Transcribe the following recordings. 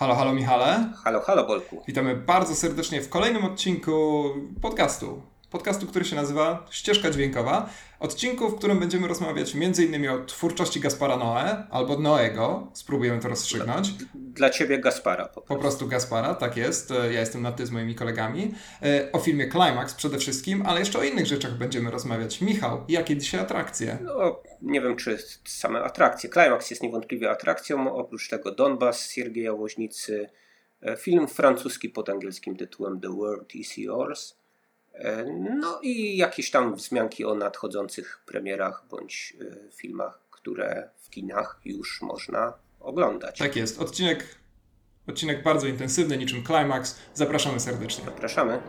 Halo, halo Michale. Halo, halo Bolku. Witamy bardzo serdecznie w kolejnym odcinku podcastu. Podcastu, który się nazywa Ścieżka Dźwiękowa. Odcinku, w którym będziemy rozmawiać m.in. o twórczości Gaspara Noe albo Noego. Spróbujemy to rozstrzygnąć. Dla, dla ciebie Gaspara. Po prostu. po prostu Gaspara, tak jest. Ja jestem na ty z moimi kolegami. E, o filmie Climax przede wszystkim, ale jeszcze o innych rzeczach będziemy rozmawiać. Michał, jakie dzisiaj atrakcje? No, nie wiem, czy same atrakcje. Climax jest niewątpliwie atrakcją. Oprócz tego Donbass, Siergieja Woźnicy, e, film francuski pod angielskim tytułem The World is Yours. E, no i jakieś tam wzmianki o nadchodzących premierach bądź e, filmach, które w kinach już można oglądać. Tak jest. Odcinek, odcinek bardzo intensywny, niczym Climax. Zapraszamy serdecznie. Zapraszamy.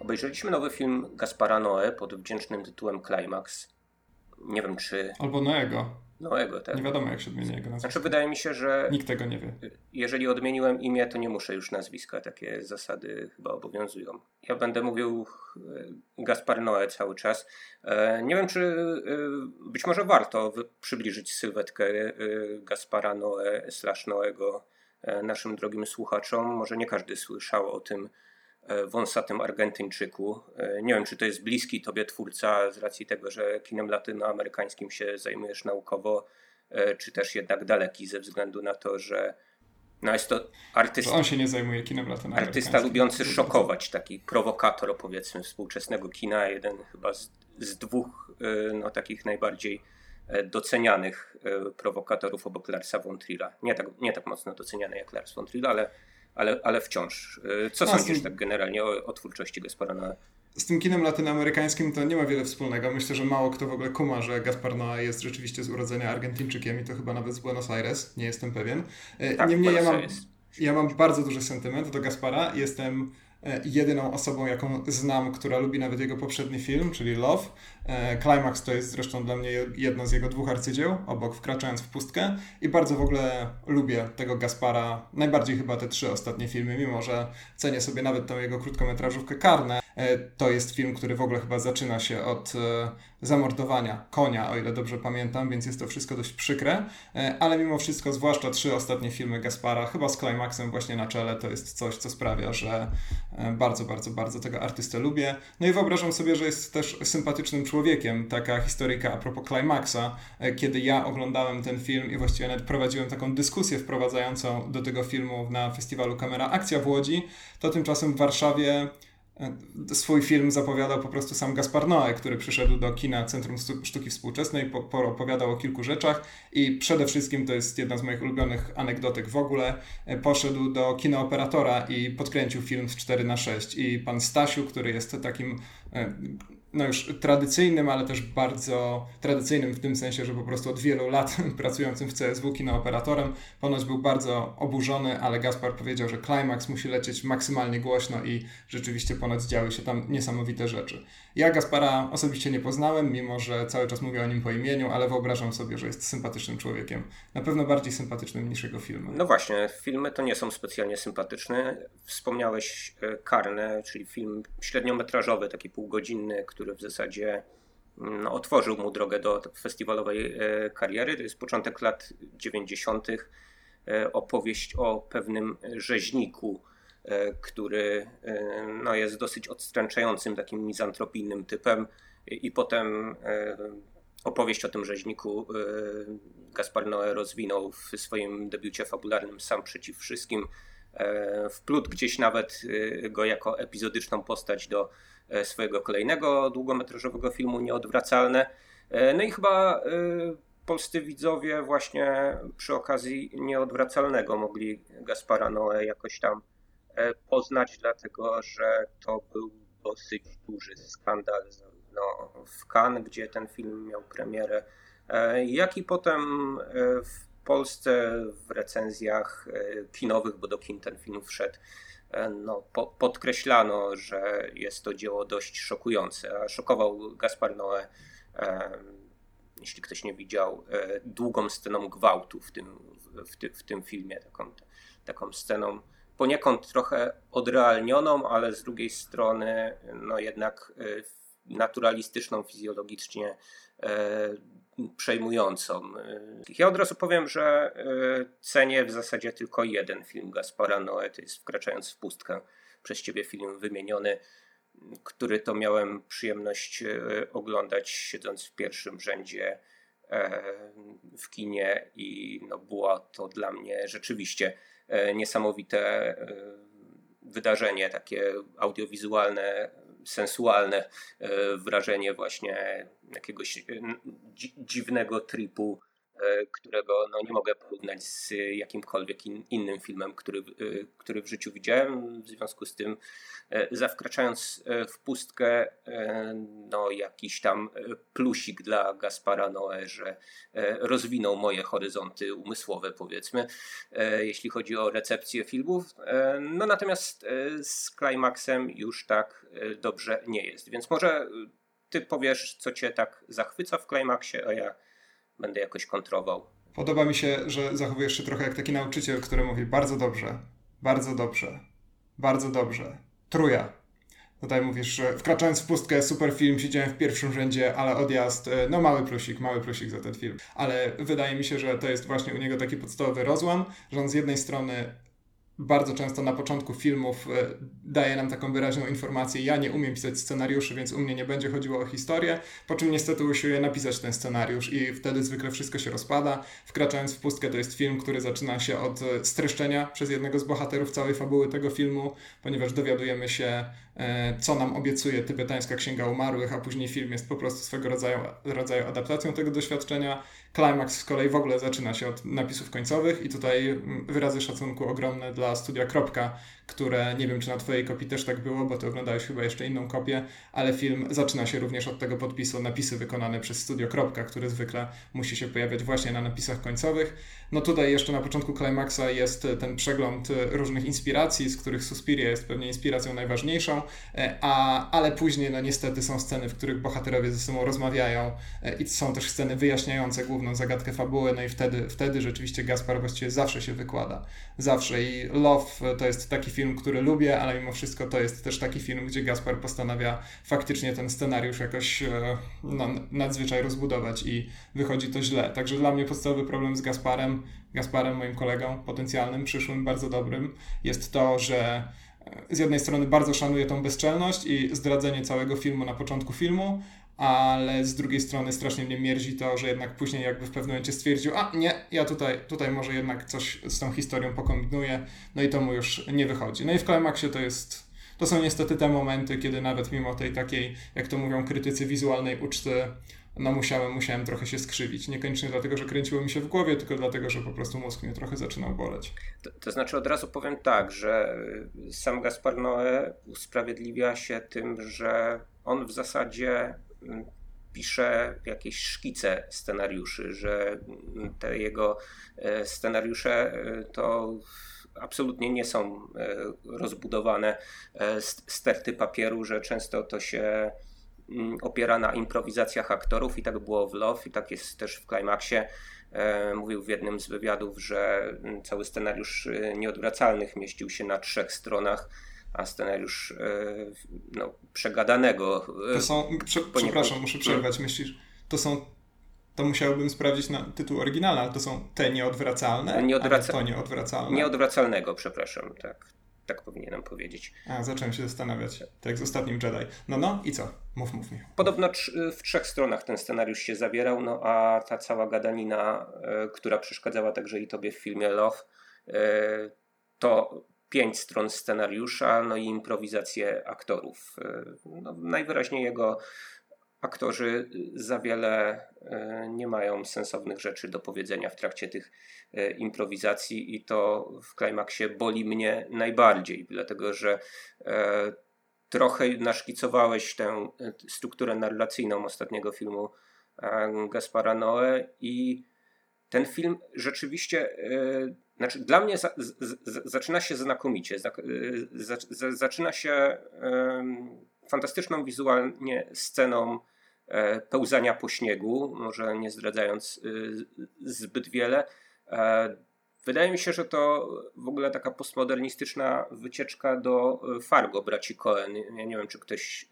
Obejrzeliśmy nowy film Gaspara Noe pod wdzięcznym tytułem Climax. Nie wiem, czy. Albo Noego. Noego, tak. Nie wiadomo, jak się odmienia jego nazwisko. Znaczy, wydaje mi się, że. Nikt tego nie wie. Jeżeli odmieniłem imię, to nie muszę już nazwiska. Takie zasady chyba obowiązują. Ja będę mówił e, Gaspar Noe cały czas. E, nie wiem, czy e, być może warto przybliżyć sylwetkę Gaspara Noe slash Noego naszym drogim słuchaczom. Może nie każdy słyszał o tym wąsatym Argentyńczyku. E, nie wiem, czy to jest bliski tobie twórca z racji tego, że kinem latynoamerykańskim się zajmujesz naukowo, e, czy też jednak daleki ze względu na to, że no jest to artysta. On się nie zajmuje kinem latynoamerykańskim. Artysta lubiący szokować, taki prowokator, powiedzmy, współczesnego kina. Jeden chyba z, z dwóch no, takich najbardziej docenianych prowokatorów obok Larsa von Trilla. Nie tak, nie tak mocno doceniany jak Lars von Trier, ale ale, ale wciąż. Y, co sądzisz tym, tak generalnie o, o twórczości Gaspara Noé? Z tym kinem latynoamerykańskim to nie ma wiele wspólnego. Myślę, że mało kto w ogóle kuma, że Gaspar Noé jest rzeczywiście z urodzenia Argentyńczykiem i to chyba nawet z Buenos Aires, nie jestem pewien. Y, tak, Niemniej ja mam, ja mam bardzo duży sentyment do Gaspara. Jestem jedyną osobą, jaką znam, która lubi nawet jego poprzedni film, czyli Love. E, Climax to jest zresztą dla mnie jedno z jego dwóch arcydzieł, obok Wkraczając w pustkę. I bardzo w ogóle lubię tego Gaspara, najbardziej chyba te trzy ostatnie filmy, mimo że cenię sobie nawet tą jego krótkometrażówkę Karne. E, to jest film, który w ogóle chyba zaczyna się od zamordowania konia, o ile dobrze pamiętam, więc jest to wszystko dość przykre, ale mimo wszystko, zwłaszcza trzy ostatnie filmy Gaspara, chyba z Climaxem właśnie na czele, to jest coś, co sprawia, że E, bardzo, bardzo, bardzo tego artystę lubię. No i wyobrażam sobie, że jest też sympatycznym człowiekiem. Taka historyjka a propos Climaxa, e, kiedy ja oglądałem ten film i właściwie nawet prowadziłem taką dyskusję wprowadzającą do tego filmu na festiwalu Kamera Akcja w Łodzi, to tymczasem w Warszawie E, swój film zapowiadał po prostu sam Gaspar Noé, który przyszedł do kina Centrum Sztuki Współczesnej, po, po, opowiadał o kilku rzeczach i przede wszystkim, to jest jedna z moich ulubionych anegdotek w ogóle, e, poszedł do kinooperatora i podkręcił film w 4 na 6 i pan Stasiu, który jest takim e, no już tradycyjnym, ale też bardzo tradycyjnym w tym sensie, że po prostu od wielu lat pracującym w CSW operatorem, ponoć był bardzo oburzony, ale Gaspar powiedział, że Climax musi lecieć maksymalnie głośno i rzeczywiście ponoć działy się tam niesamowite rzeczy. Ja Gaspara osobiście nie poznałem, mimo że cały czas mówię o nim po imieniu, ale wyobrażam sobie, że jest sympatycznym człowiekiem. Na pewno bardziej sympatycznym niż jego filmy. No właśnie, filmy to nie są specjalnie sympatyczne. Wspomniałeś e, Karne, czyli film średniometrażowy, taki półgodzinny, który w zasadzie no, otworzył mu drogę do festiwalowej e, kariery. To jest początek lat 90. E, opowieść o pewnym rzeźniku E, który no, jest dosyć odstręczającym, takim mizantropijnym typem. I potem opowieść o tym rzeźniku Gaspar Noé rozwinął w swoim debiucie fabularnym Sam przeciw wszystkim. Wplótł gdzieś nawet go jako epizodyczną postać do swojego kolejnego długometrażowego filmu Nieodwracalne. No i chyba polscy widzowie właśnie przy okazji Nieodwracalnego mogli Gaspara Noé jakoś tam E, poznać, dlatego że to był dosyć duży skandal no, w Cannes, gdzie ten film miał premierę, e, jak i potem e, w Polsce w recenzjach kinowych, bo do kin ten film wszedł, no, po, podkreślano, że jest to dzieło dość szokujące, szokował Gaspar Noé, jeśli ktoś nie widział, długą sceną gwałtu w tym, w, ty, w tym filmie, taką, taką sceną poniekąd trochę odrealnioną, ale z drugiej strony no jednak naturalistyczną fizjologicznie przejmującą. Ja od razu powiem, że cenię w zasadzie tylko jeden film Gaspara Noé, to jest Wkraczając w pustkę, przez ciebie film wymieniony który to miałem przyjemność e, oglądać siedząc w pierwszym rzędzie e, w kinie i no było to dla mnie rzeczywiście e, niesamowite wydarzenie, takie audiowizualne, sensualne wrażenie właśnie jakiegoś dziwnego tripu E, którego no, nie mogę porównać z jakimkolwiek in, innym filmem, który, e, który w życiu widziałem. W związku z tym, e, zawkraczając w pustkę, no, jakiś tam plusik dla Gaspara Noe, że rozwinął moje horyzonty umysłowe, powiedzmy, jeśli chodzi o recepcję filmów. No natomiast z Climaxem już tak dobrze nie jest. Więc może ty powiesz, co cię tak zachwyca w Climaxie, a ja będę jakoś kontrował. Podoba mi się, że zachowujesz się trochę jak taki nauczyciel, który mówi bardzo dobrze, bardzo dobrze, bardzo dobrze. Truja. Tutaj mówisz, że wkraczając w pustkę, super film, siedziałem w pierwszym rzędzie, ale odjazd, e, no mały plusik, mały plusik za ten film. Ale wydaje mi się, że to jest właśnie u niego taki podstawowy rozłam, że on z jednej strony bardzo często na początku filmów e, daje nam taką wyraźną informację, ja nie umiem pisać scenariuszy, więc u mnie nie będzie chodziło o historię, po czym niestety usiłuję napisać ten scenariusz i wtedy zwykle wszystko się rozpada. Wkraczając w pustkę to jest film, który zaczyna się od e, streszczenia przez jednego z bohaterów całej fabuły tego filmu, ponieważ dowiadujemy się, co nam obiecuje tybetańska księga umarłych, a później film jest po prostu swego rodzaju, rodzaju adaptacją tego doświadczenia. Climax z kolei w ogóle zaczyna się od napisów końcowych i tutaj mm, wyrazy szacunku ogromne dla studia Kropka, które nie wiem, czy na Twojej kopii też tak było, bo Ty oglądałeś chyba jeszcze inną kopię, ale film zaczyna się również od tego podpisu napisy wykonane przez studio Kropka, który zwykle musi się pojawiać właśnie na napisach końcowych. No tutaj jeszcze na początku Climaxa jest ten przegląd różnych inspiracji, z których Suspiria jest pewnie inspiracją najważniejszą, e, a, ale później no niestety są sceny, w których bohaterowie ze sobą rozmawiają e, i są też sceny wyjaśniające główną zagadkę fabuły, no i wtedy, wtedy rzeczywiście Gaspar właściwie zawsze się wykłada. Zawsze i Love to jest taki film, który lubię, ale mimo wszystko to jest też taki film, gdzie Gaspar postanawia faktycznie ten scenariusz jakoś e, no, nadzwyczaj rozbudować i wychodzi to źle. Także dla mnie podstawowy problem z Gasparem, Gasparem moim kolegą potencjalnym, przyszłym, bardzo dobrym, jest to, że e, z jednej strony bardzo szanuję tą bezczelność i zdradzenie całego filmu na początku filmu, ale z drugiej strony strasznie mnie mierzi to, że jednak później jakby w pewnym momencie stwierdził, a nie, ja tutaj, tutaj może jednak coś z tą historią pokombinuję, no i to mu już nie wychodzi. No i w Climaxie to jest, to są niestety te momenty, kiedy nawet mimo tej takiej, jak to mówią krytycy, wizualnej uczty, no musiałem, musiałem trochę się skrzywić. Niekoniecznie dlatego, że kręciło mi się w głowie, tylko dlatego, że po prostu mózg mnie trochę zaczynał boleć. To, to znaczy od razu powiem tak, że sam Gaspar Noé usprawiedliwia się tym, że on w zasadzie pisze jakieś szkice scenariuszy, że te jego e, scenariusze e, to absolutnie nie są e, rozbudowane sterty papieru, że często to się mm, opiera na improwizacjach aktorów i tak było w Love i tak jest też w Climaxie. Mówił w jednym z wywiadów, że mm, cały scenariusz nieodwracalnych mieścił się na trzech stronach a scenariusz e, no, przegadanego. To są, prze, przepraszam, muszę przerwać, myślisz, to są to musiałbym sprawdzić na tytuł oryginalny, ale to są te nieodwracalne, Nieodwraca... to nieodwracalne. Nieodwracalnego, przepraszam, tak. Tak powinienem powiedzieć. A, zacząłem się zastanawiać, tak jak z ostatnim Jedi. No, no i co? Mów, mów mi. Podobno w trzech stronach ten scenariusz się zawierał, no a ta cała gadanina, e, która przeszkadzała także i tobie w filmie Love, e, to pięć stron scenariusza, no i improwizację aktorów. E, no, najwyraźniej jego aktorzy za wiele e, nie mają sensownych rzeczy do powiedzenia w trakcie tych e, improwizacji i to w klimaksie boli mnie najbardziej, dlatego że trochę naszkicowałeś tę strukturę narracyjną ostatniego filmu Gaspara Noe i ten film rzeczywiście znaczy, dla mnie za, z, zaczyna się znakomicie. Z, zaczyna się fantastyczną wizualnie sceną e, pełzania po śniegu, może nie zdradzając y, zbyt wiele. E, Wydaje mi się, że to w ogóle taka postmodernistyczna wycieczka do Fargo braci Cohen. Ja nie wiem, czy ktoś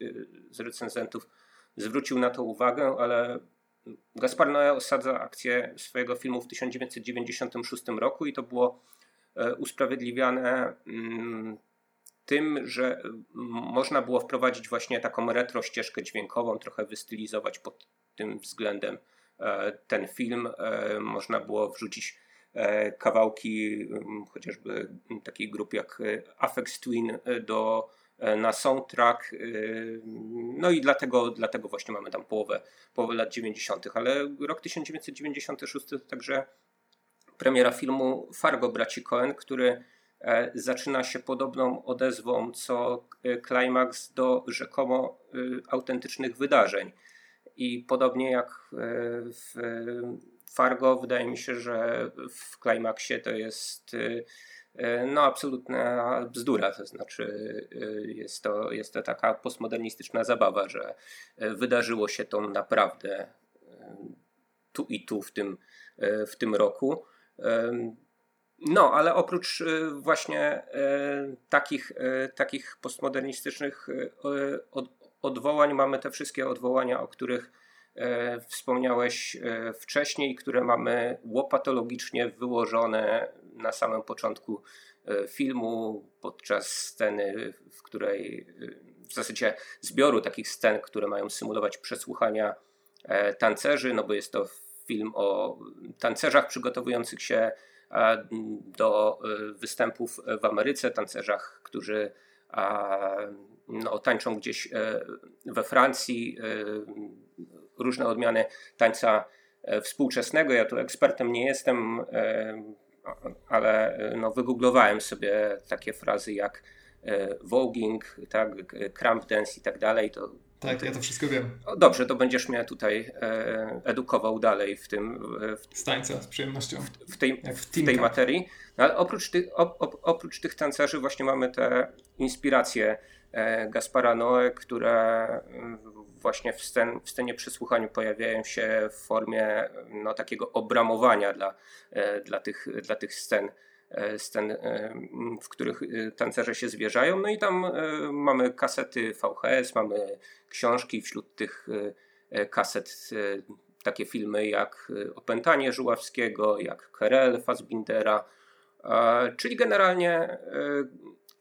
z recenzentów zwrócił na to uwagę, ale Gaspar Noé osadza akcję swojego filmu w 1996 roku i to było usprawiedliwiane mm, tym, że można było wprowadzić właśnie taką retro ścieżkę dźwiękową, trochę wystylizować pod tym względem e, ten film. E, można było wrzucić e, kawałki chociażby takiej grup jak Afex Twin do, na soundtrack. No i dlatego, dlatego właśnie mamy tam połowę, połowę lat 90., ale rok 1996 to także premiera filmu Fargo braci Cohen, który E, zaczyna się podobną odezwą co e, klimaks do rzekomo e, autentycznych wydarzeń. I podobnie jak w Fargo, wydaje mi się, że w klimaksie to jest no absolutna bzdura, to znaczy jest to, jest to taka postmodernistyczna zabawa, że wydarzyło się to naprawdę tu i tu w tym, w tym roku. No, ale oprócz właśnie takich, takich postmodernistycznych odwołań mamy te wszystkie odwołania, o których wspomniałeś wcześniej, które mamy łopatologicznie wyłożone na samym początku filmu, podczas sceny, w której w zasadzie zbioru takich scen, które mają symulować przesłuchania tancerzy, no bo jest to film o tancerzach przygotowujących się do e, występów w Ameryce, tancerzach, którzy no, tańczą gdzieś e, we Francji, e, różne odmiany tańca współczesnego. Ja tu ekspertem nie jestem, ale no, wygooglowałem sobie takie frazy jak voguing, tak, cramp dance i tak dalej. To tak, ja to wszystko wiem. dobrze, to będziesz mnie tutaj e, edukował dalej w tym. W, z tańca, z przyjemnością. W, w tej, w, tej materii. No, ale oprócz, tych, oprócz tych tancerzy właśnie mamy te inspiracje Gaspara Noe, które mm, właśnie w, scen, w scenie przesłuchania pojawiają się w formie no, takiego obramowania dla, e, dla, tych, dla tych scen. E, scen, e, w których e, tancerze się zwierzają. No i tam mamy kasety VHS, mamy książki, wśród tych kaset takie filmy jak Opętanie Żuławskiego, jak Kerel Fassbindera, czyli generalnie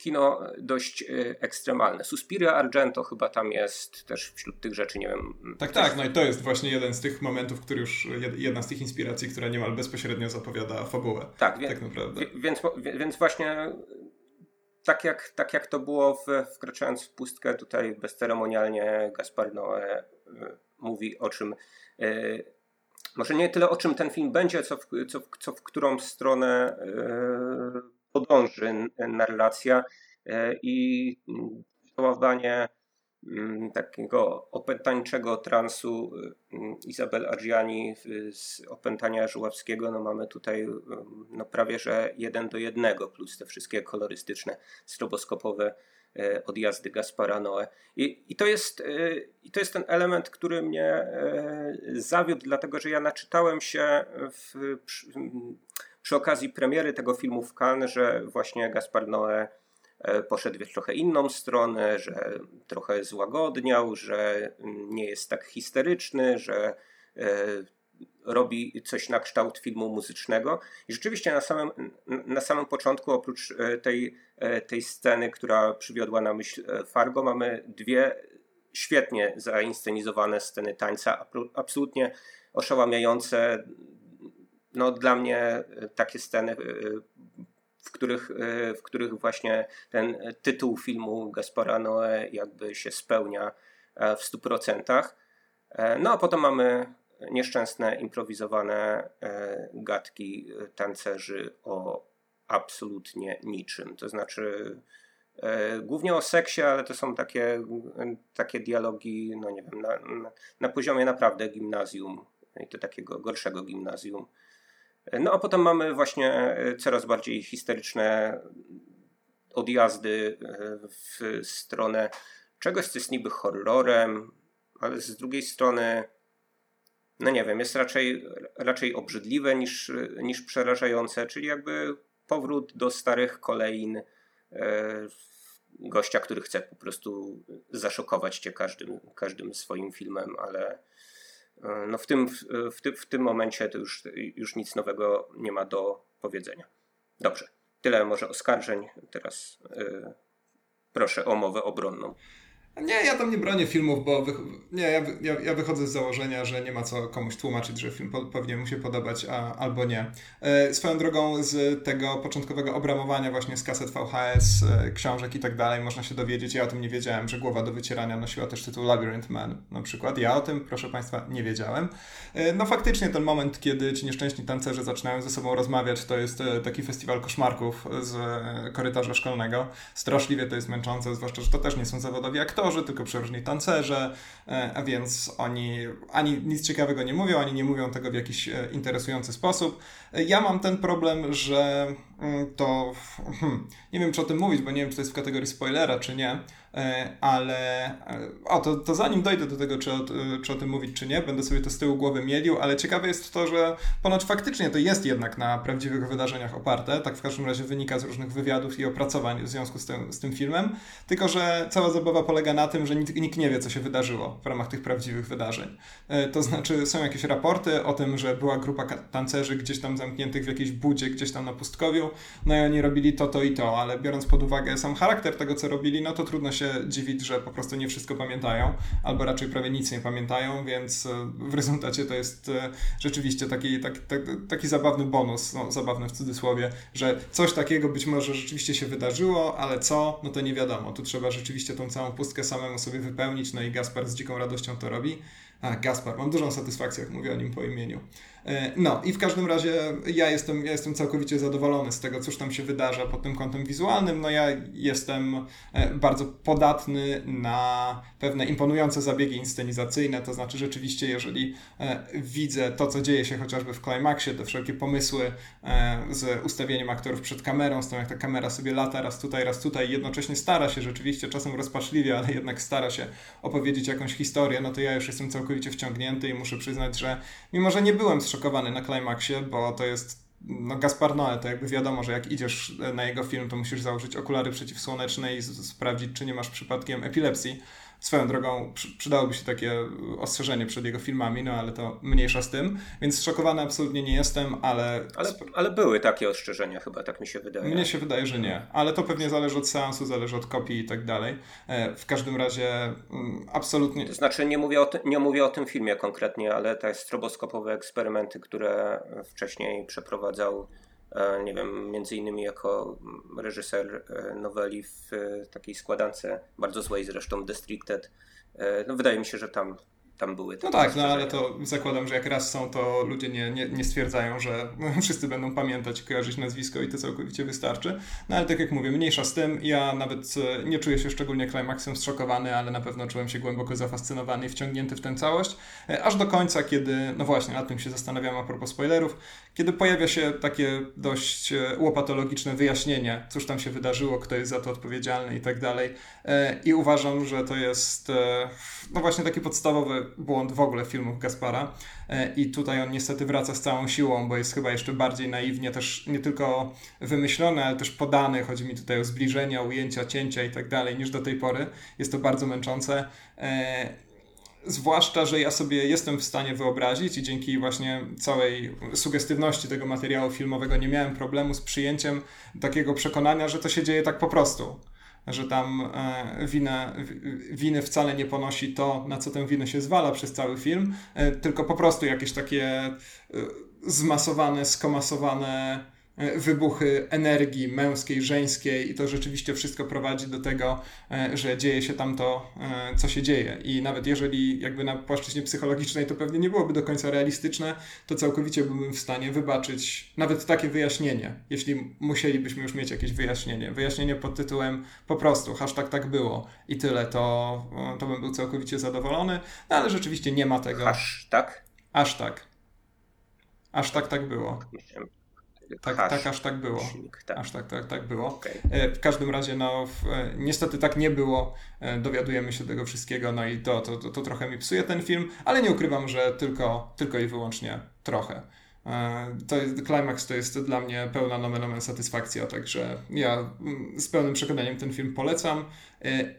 kino dość y, ekstremalne. Suspiria Argento chyba tam jest też wśród tych rzeczy, nie wiem. Tak, tak, no i to jest właśnie jeden z tych momentów, który już, jedna z tych inspiracji, która niemal bezpośrednio zapowiada fabułę. Tak, wie, tak naprawdę. Wie, więc, więc właśnie tak jak, tak jak to było w, wkraczając w pustkę, tutaj bezceremonialnie Gaspar Noé y, mówi o czym może nie tyle o czym ten film będzie, co w, co, co w którą stronę podąży narracja e, i działanie mm, takiego opętańczego transu mm, Izabel Adriani z opętania Żuławskiego, no mamy tutaj mm, no prawie że jeden do jednego, plus te wszystkie kolorystyczne, stroboskopowe e, odjazdy Gaspara Noe. I, i, to jest, e, I to jest ten element, który mnie zawiódł, dlatego że ja naczytałem się w, przy okazji premiery tego filmu w Cannes, że właśnie Gaspar Noé e, poszedł w trochę inną stronę, że trochę złagodniał, że nie jest tak histeryczny, że e, robi coś na kształt filmu muzycznego. I rzeczywiście na samym, na samym początku, oprócz e, tej, tej sceny, która przywiodła na myśl Fargo, mamy dwie świetnie zainscenizowane sceny tańca, absolutnie oszałamiające, no, dla mnie e, takie sceny, e, w których, e, w których właśnie ten tytuł filmu Gaspara Noé jakby się spełnia w 100%. No a potem mamy nieszczęsne, improwizowane gadki tancerzy o absolutnie niczym. To znaczy głównie o seksie, ale to są takie, takie dialogi, no nie wiem, na, na poziomie naprawdę gimnazjum i to takiego gorszego gimnazjum. No a potem mamy właśnie e, coraz bardziej historyczne odjazdy e, w stronę czegoś, co jest niby horrorem, ale z drugiej strony no nie wiem, jest raczej, raczej obrzydliwe niż, niż przerażające, czyli jakby powrót do starych kolejn e, gościa, który chce po prostu zaszokować cię każdym, każdym swoim filmem, ale no w, tym, w, ty, w tym momencie to już, już nic nowego nie ma do powiedzenia. Dobrze, tyle może oskarżeń. Teraz e, proszę o mowę obronną. Nie, ja tam nie bronię filmów, bo nie, ja, ja, ja, wychodzę z założenia, że nie ma co komuś tłumaczyć, że film po, powinien mu się podobać, a, albo nie. E, swoją drogą z tego początkowego obramowania właśnie z kaset VHS, e, książek i tak dalej można się dowiedzieć, ja o tym nie wiedziałem, że Głowa do wycierania nosiła też tytuł Labyrinth Man na przykład. Ja o tym, proszę Państwa, nie wiedziałem. E, no faktycznie ten moment, kiedy ci nieszczęśni tancerze zaczynają ze sobą rozmawiać, to jest e, taki festiwal koszmarków z e, korytarza szkolnego. Straszliwie to jest męczące, zwłaszcza, że to też nie są zawodowi aktorzy, aktorzy, tylko przeróżni tancerze, e, a więc oni ani nic ciekawego nie mówią, ani nie mówią tego w jakiś e, interesujący sposób. E, ja mam ten problem, że mm, to hmm, nie wiem, czy o tym mówić, bo nie wiem, czy to jest w kategorii spoilera, czy nie, ale o, to, to zanim dojdę do tego, czy o, czy o tym mówić, czy nie, będę sobie to z tyłu głowy mielił, ale ciekawe jest to, że ponoć faktycznie to jest jednak na prawdziwych wydarzeniach oparte, tak w każdym razie wynika z różnych wywiadów i opracowań w związku z tym, z tym filmem, tylko że cała zabawa polega na tym, że nikt, nikt nie wie, co się wydarzyło w ramach tych prawdziwych wydarzeń. E, to znaczy, są jakieś raporty o tym, że była grupa tancerzy gdzieś tam zamkniętych w jakiejś budzie, gdzieś tam na pustkowiu, no i oni robili to, to i to, ale biorąc pod uwagę sam charakter tego, co robili, no to trudno się dziwić, że po prostu nie wszystko pamiętają, albo raczej prawie nic nie pamiętają, więc e, w rezultacie to jest e, rzeczywiście taki, taki, taki, taki zabawny bonus, no, zabawny w cudzysłowie, że coś takiego być może rzeczywiście się wydarzyło, ale co, no to nie wiadomo. Tu trzeba rzeczywiście tą całą pustkę samemu sobie wypełnić, no i Gaspar z dziką radością to robi. A, Gaspar, mam dużą satysfakcję, jak mówię o nim po imieniu. E, no i w każdym razie ja jestem, ja jestem całkowicie zadowolony z tego, cóż tam się wydarza pod tym kątem wizualnym. No ja jestem e, bardzo podatny na pewne imponujące zabiegi inscenizacyjne, to znaczy rzeczywiście, jeżeli e, widzę to, co dzieje się chociażby w klimaksie, te wszelkie pomysły z ustawieniem aktorów przed kamerą, z tym jak ta kamera sobie lata raz tutaj, raz tutaj, jednocześnie stara się rzeczywiście, czasem rozpaczliwie, ale jednak stara się opowiedzieć jakąś historię, no to ja już jestem całkowicie wciągnięty i muszę przyznać, że mimo, że nie byłem zszokowany na Climaxie, bo to jest no Gaspar Noé, to jakby wiadomo, że jak idziesz na jego film, to musisz założyć okulary przeciwsłoneczne i sprawdzić, czy nie masz przypadkiem epilepsji. Swoją drogą przydałoby się takie ostrzeżenie przed jego filmami, no ale to mniejsza z tym, więc zszokowany absolutnie nie jestem, ale... Ale, ale były takie ostrzeżenia chyba, tak mi się wydaje. Mnie się wydaje, że nie, ale to pewnie zależy od seansu, zależy od kopii i tak dalej. E, w każdym razie mm, absolutnie... To znaczy nie mówię o, ty, nie mówię o tym filmie konkretnie, ale te stroboskopowe eksperymenty, które wcześniej przeprowadzał nie wiem, między innymi jako reżyser e, noweli w e, takiej składance, bardzo złej zresztą, Destricted. No wydaje mi się, że tam tam były. No tak, no ale to zakładam, że jak raz są, to ludzie nie, nie, nie stwierdzają, że wszyscy będą pamiętać, kojarzyć nazwisko i to całkowicie wystarczy. No ale tak jak mówię, mniejsza z tym. Ja nawet e, nie czuję się szczególnie klimaksem zszokowany, ale na pewno czułem się głęboko zafascynowany i wciągnięty w tę całość. E, aż do końca, kiedy, no właśnie, nad tym się zastanawiam a propos spoilerów, kiedy pojawia się takie dość e, łopatologiczne wyjaśnienie, cóż tam się wydarzyło, kto jest za to odpowiedzialny i tak dalej. I uważam, że to jest no właśnie taki podstawowy błąd w ogóle filmów Gaspara e, i tutaj on niestety wraca z całą siłą, bo jest chyba jeszcze bardziej naiwnie też nie tylko wymyślony, ale też podany, chodzi mi tutaj o zbliżenia, ujęcia, cięcia i tak dalej niż do tej pory. Jest to bardzo męczące. E, zwłaszcza, że ja sobie jestem w stanie wyobrazić i dzięki właśnie całej sugestywności tego materiału filmowego nie miałem problemu z przyjęciem takiego przekonania, że to się dzieje tak po prostu że tam e, winę, winy wcale nie ponosi to, na co tę winę się zwala przez cały film, e, tylko po prostu jakieś takie e, zmasowane, skomasowane wybuchy energii męskiej, żeńskiej i to rzeczywiście wszystko prowadzi do tego, e, że dzieje się tam to, e, co się dzieje. I nawet jeżeli jakby na płaszczyźnie psychologicznej to pewnie nie byłoby do końca realistyczne, to całkowicie byłbym w stanie wybaczyć nawet takie wyjaśnienie, jeśli musielibyśmy już mieć jakieś wyjaśnienie. Wyjaśnienie pod tytułem po prostu, hashtag tak było i tyle, to, to bym był całkowicie zadowolony, no ale rzeczywiście nie ma tego. Aż tak? Aż tak. Aż tak tak było. Tak, Hash. tak aż tak było. Silnik, tak. Aż tak, tak, tak było. Okej. E, W każdym razie, no, w, e, niestety tak nie było. E, Dowiadujemy się tego wszystkiego, no i to, to, to, to trochę mi psuje ten film, ale nie ukrywam, że tylko, tylko i wyłącznie trochę. To jest, Climax to jest dla mnie pełna nomen omen satysfakcja, także ja mm, z pełnym przekonaniem ten film polecam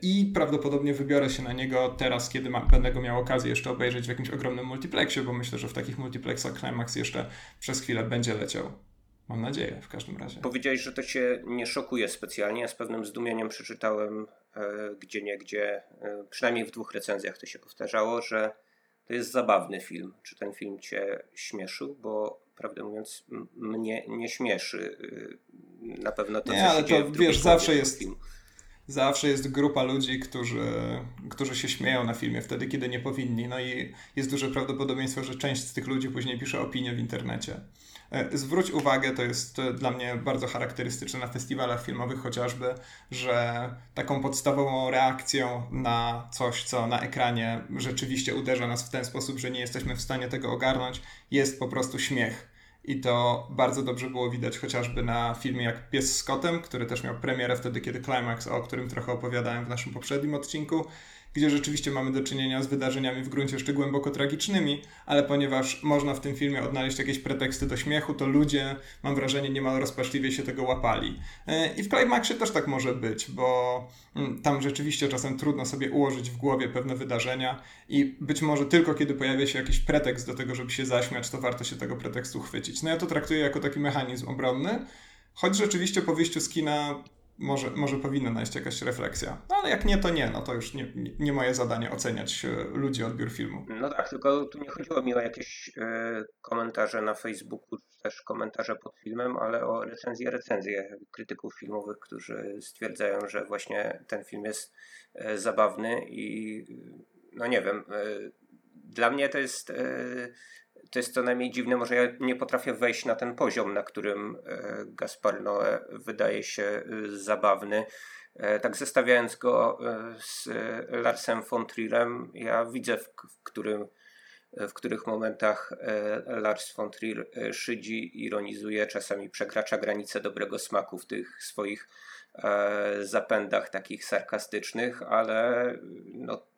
i prawdopodobnie wybiorę się na niego teraz, kiedy ma, będę go miał okazję jeszcze obejrzeć w jakimś ogromnym multiplexie, bo myślę, że w takich multiplexach Climax jeszcze przez chwilę będzie leciał. Mam nadzieję w każdym razie. Powiedziałeś, że to cię nie szokuje specjalnie. Ja z pewnym zdumieniem przeczytałem e, gdzie nie gdzie, e, przynajmniej w dwóch recenzjach to się powtarzało, że to jest zabawny film. Czy ten film cię śmieszył? Bo prawdę mówiąc, m- mnie nie śmieszy. y, Na pewno to, Nie, co ale to, wiesz, zawsze jest- filmu. Zawsze jest grupa ludzi, którzy, którzy się śmieją na filmie wtedy, kiedy nie powinni. No i jest duże prawdopodobieństwo, że część z tych ludzi później pisze opinie w internecie. E, Zwróć uwagę, to jest dla mnie bardzo charakterystyczne na festiwalach filmowych chociażby, że taką podstawową reakcją na coś, co na ekranie rzeczywiście uderza nas w ten sposób, że nie jesteśmy w stanie tego ogarnąć, jest po prostu śmiech. I to bardzo dobrze było widać chociażby na filmie jak Pies z kotem, który też miał premierę wtedy, kiedy Climax, o którym trochę opowiadałem w naszym poprzednim odcinku, gdzie rzeczywiście mamy do czynienia z wydarzeniami w gruncie jeszcze głęboko tragicznymi, ale ponieważ można w tym filmie odnaleźć jakieś preteksty do śmiechu, to ludzie, mam wrażenie, niemal rozpaczliwie się tego łapali. E, I w Climaxie też tak może być, bo mm, tam rzeczywiście czasem trudno sobie ułożyć w głowie pewne wydarzenia i być może tylko kiedy pojawia się jakiś pretekst do tego, żeby się zaśmiać, to warto się tego pretekstu chwycić. No ja to traktuję jako taki mechanizm obronny, choć rzeczywiście po wyjściu z kina może, może powinna najść jakaś refleksja. No ale jak nie, to nie. No to już nie, nie, moje zadanie oceniać e, ludzi odbiór filmu. No tak, tylko tu nie chodziło mi o jakieś e, komentarze na Facebooku, czy też komentarze pod filmem, ale o recenzje, recenzje krytyków filmowych, którzy stwierdzają, że właśnie ten film jest e, zabawny i no nie wiem, dla mnie to jest to jest co najmniej dziwne, może ja nie potrafię wejść na ten poziom, na którym e, Gaspar Noé wydaje się e, zabawny. E, Tak zestawiając go z Larsem von Trierem, ja widzę w, którym, w których momentach Lars von Trier szydzi, ironizuje, czasami przekracza granice dobrego smaku w tych swoich zapędach takich sarkastycznych, ale no,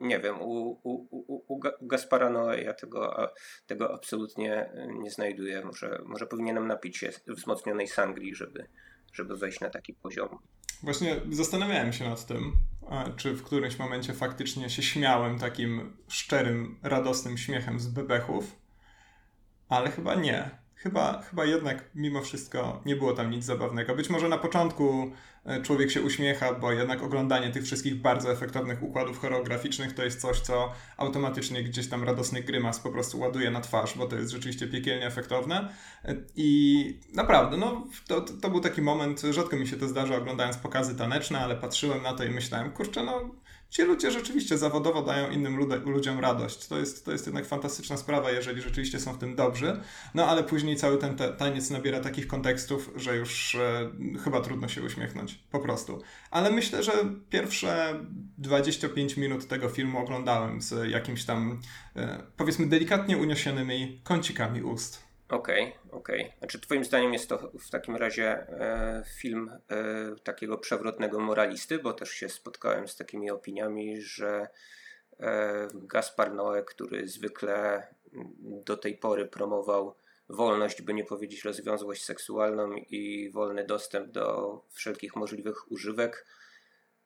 nie wiem, u, u, u, u Ga- u Gaspara Noé ja tego, tego absolutnie nie znajduję. Może, może powinienem napić się wzmocnionej sangrii, żeby, żeby wejść na taki poziom. Właśnie zastanawiałem się nad tym, e, czy w którymś momencie faktycznie się śmiałem takim szczerym, radosnym śmiechem z bebechów, ale chyba nie. Chyba, chyba jednak mimo wszystko nie było tam nic zabawnego. Być może na początku e, człowiek się uśmiecha, bo jednak oglądanie tych wszystkich bardzo efektownych układów choreograficznych to jest coś, co automatycznie gdzieś tam radosny grymas po prostu ładuje na twarz, bo to jest rzeczywiście piekielnie efektowne. E, I naprawdę, no to, to, to był taki moment, rzadko mi się to zdarza oglądając pokazy taneczne, ale patrzyłem na to i myślałem, kurczę, no ci ludzie rzeczywiście zawodowo dają innym ludziom radość. To jest, to jest jednak fantastyczna sprawa, jeżeli rzeczywiście są w tym dobrzy. No ale później cały ten te, taniec nabiera takich kontekstów, że już e, chyba trudno się uśmiechnąć. Po prostu. Ale myślę, że pierwsze 25 minut tego filmu oglądałem z jakimś tam, e, powiedzmy, delikatnie uniesionymi kącikami ust. Okej, okej. Znaczy twoim zdaniem jest to w takim razie e, film e, takiego przewrotnego moralisty, bo też się spotkałem z takimi opiniami, że e, Gaspar Noé, który zwykle do tej pory promował wolność, by nie powiedzieć rozwiązłość seksualną i wolny dostęp do wszelkich możliwych używek,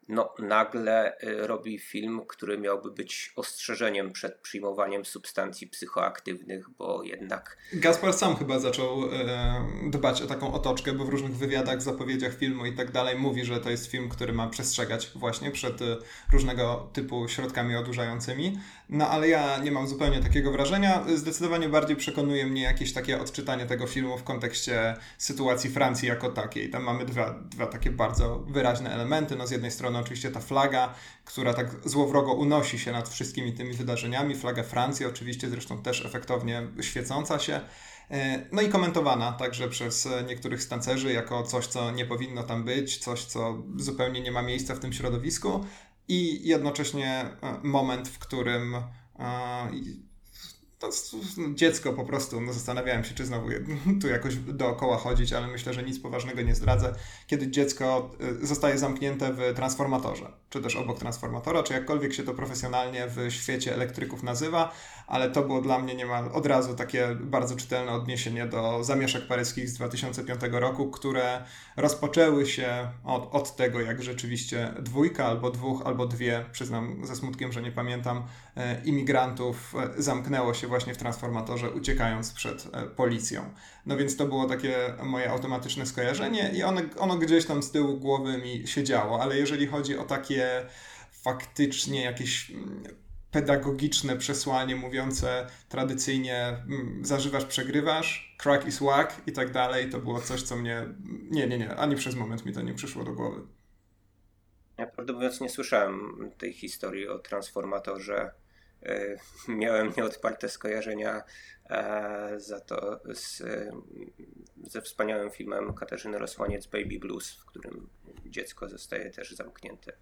no nagle y, robi film, który miałby być ostrzeżeniem przed przyjmowaniem substancji psychoaktywnych, bo jednak Gaspar sam chyba zaczął e, dbać o taką otoczkę, bo w różnych wywiadach, zapowiedziach filmu i tak dalej mówi, że to jest film, który ma przestrzegać właśnie przed e, różnego typu środkami odurzającymi. No ale ja nie mam zupełnie takiego wrażenia. Zdecydowanie bardziej przekonuje mnie jakieś takie odczytanie tego filmu w kontekście sytuacji Francji jako takiej. Tam mamy dwa, dwa takie bardzo wyraźne elementy. No z jednej strony oczywiście ta flaga, która tak złowrogo unosi się nad wszystkimi tymi wydarzeniami. Flaga Francji oczywiście zresztą też efektownie świecąca się. E, No i komentowana także przez niektórych stancerzy jako coś, co nie powinno tam być, coś, co zupełnie nie ma miejsca w tym środowisku i jednocześnie e, moment, w którym e, to dziecko po prostu, no zastanawiałem się, czy znowu tu jakoś dookoła chodzić, ale myślę, że nic poważnego nie zdradzę. Kiedy dziecko y, zostaje zamknięte w transformatorze, czy też obok transformatora, czy jakkolwiek się to profesjonalnie w świecie elektryków nazywa, ale to było dla mnie niemal od razu takie bardzo czytelne odniesienie do zamieszek paryskich z 2005 roku, które rozpoczęły się od, od tego, jak rzeczywiście dwójka albo dwóch, albo dwie, przyznam ze smutkiem, że nie pamiętam, imigrantów e, zamknęło się właśnie w transformatorze, uciekając przed e, policją. No więc to było takie moje automatyczne skojarzenie i ono, ono gdzieś tam z tyłu głowy mi siedziało, ale jeżeli chodzi o takie faktycznie jakieś mm, pedagogiczne przesłanie mówiące tradycyjnie mm, zażywasz, przegrywasz, crack is whack i tak dalej, to było coś, co mnie, nie, nie, nie, ani przez moment mi to nie przyszło do głowy. Ja prawdę mówiąc nie słyszałem tej historii o transformatorze. E, miałem nieodparte skojarzenia e, za to z, ze wspaniałym filmem Katarzyny Rosłaniec Baby Blues, w którym dziecko zostaje też zamknięte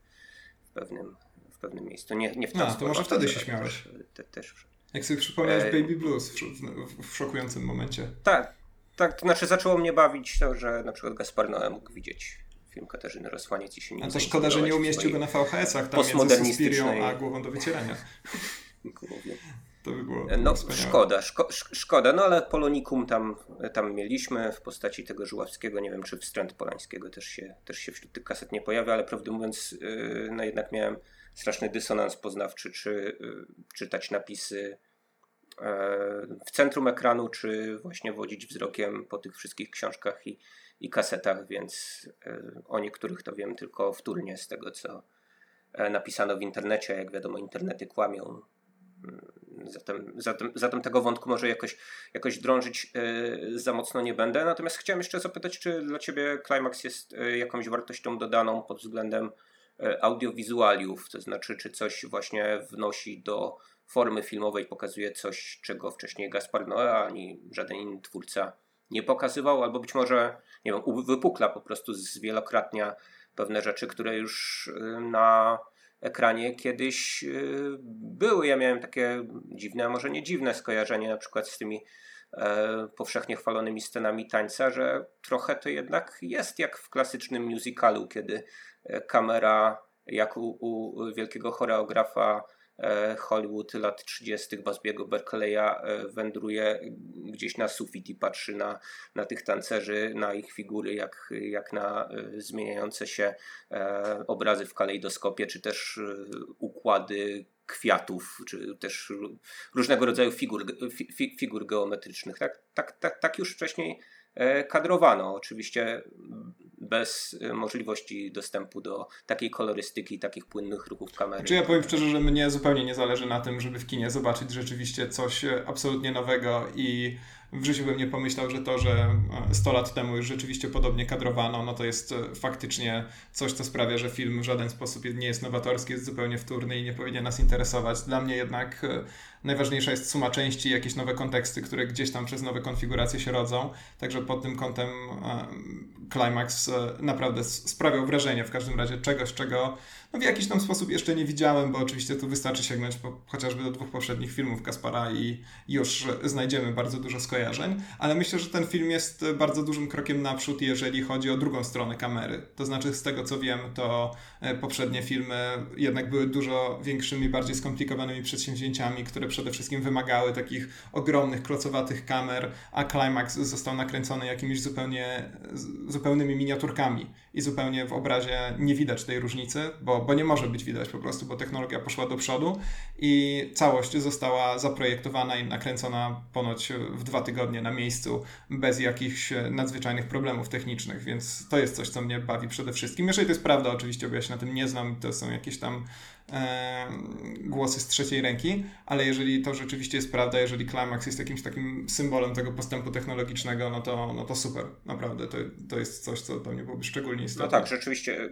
w pewnym w pewnym miejscu. Nie, nie w A, to może wtedy się śmiałeś. Te, też. Jak sobie przypomniałeś e... Baby Blues w, w, w, szokującym momencie. Tak, tak, to znaczy zaczęło mnie bawić to, że na przykład Gaspar Noé mógł widzieć film Katarzyny Rosłaniec i się nie A to szkoda, że nie umieścił go na VHS-ach tam między Suspirią a Głową do Wycierania. To by było No szkoda, szko szkoda, no ale Polonikum tam, tam mieliśmy w postaci tego Żuławskiego, nie wiem czy wstręt Polańskiego też się, też się wśród tych kaset nie pojawia, ale prawdę mówiąc yy, no jednak miałem straszny dysonans poznawczy, czy y, czytać napisy e, w centrum ekranu, czy właśnie wodzić wzrokiem po tych wszystkich książkach i, i kasetach, więc e, o niektórych to wiem tylko wtórnie z tego, co e, napisano w internecie. Jak wiadomo, internety kłamią. Mm, zatem, zatem, zatem tego wątku może jakoś, jakoś drążyć za mocno nie będę. Natomiast chciałem jeszcze zapytać, czy dla Ciebie Climax jest jakąś wartością dodaną pod względem E, audiowizualiów, to znaczy czy coś właśnie wnosi do formy filmowej, pokazuje coś, czego wcześniej Gaspar Noé ani żaden inny twórca nie pokazywał, albo być może, nie wiem, wypukla po prostu zwielokrotnia pewne rzeczy, które już y, na ekranie kiedyś y, były. Ja miałem takie dziwne, a może nie dziwne skojarzenie na przykład z tymi e, powszechnie chwalonymi scenami tańca, że trochę to jednak jest jak w klasycznym musicalu, kiedy kamera jak u, u wielkiego choreografa e, Hollywood lat 30. Basbiego Berkeleya e, wędruje gdzieś na sufit i patrzy na, na tych tancerzy, na ich figury, jak, jak na e, zmieniające się obrazy w kalejdoskopie, czy też układy kwiatów, czy też różnego rodzaju figur, figur geometrycznych. Tak, tak, tak, tak już wcześniej kadrowano. Oczywiście bez y, możliwości dostępu do takiej kolorystyki, takich płynnych ruchów kamery. Czy ja powiem szczerze, że mnie zupełnie nie zależy na tym, żeby w kinie zobaczyć rzeczywiście coś y, absolutnie nowego i w życiu bym nie pomyślał, że to, że 100 e, lat temu już rzeczywiście podobnie kadrowano, no to jest e, faktycznie coś, co sprawia, że film w żaden sposób nie jest nowatorski, jest zupełnie wtórny i nie powinien nas interesować. Dla mnie jednak e, najważniejsza jest suma części, jakieś nowe konteksty, które gdzieś tam przez nowe konfiguracje się rodzą. Także pod tym kątem Climax naprawdę sprawiał wrażenie w każdym razie czegoś, czego no w jakiś tam sposób jeszcze nie widziałem, bo oczywiście tu wystarczy sięgnąć po, chociażby do dwóch poprzednich filmów Kaspara i już znajdziemy bardzo dużo skojarzeń, ale myślę, że ten film jest bardzo dużym krokiem naprzód, jeżeli chodzi o drugą stronę kamery. To znaczy, z tego co wiem, to e, poprzednie filmy jednak były dużo większymi, bardziej skomplikowanymi przedsięwzięciami, które przede wszystkim wymagały takich ogromnych, klocowatych kamer, a Climax został nakręcony jakimiś zupełnie, zupełnymi miniaturkami i zupełnie w obrazie nie widać tej różnicy, bo, bo nie może być widać po prostu, bo technologia poszła do przodu i całość została zaprojektowana i nakręcona ponoć w dwa tygodnie na miejscu bez jakichś nadzwyczajnych problemów technicznych, więc to jest coś, co mnie bawi przede wszystkim. Jeżeli to jest prawda, oczywiście, bo ja się na tym nie znam, to są jakieś tam głosy z trzeciej ręki, ale jeżeli to rzeczywiście jest prawda, jeżeli Climax jest jakimś takim symbolem tego postępu technologicznego, no to, no to super, naprawdę, to, to jest coś, co dla mnie byłoby szczególnie istotne. No tak, rzeczywiście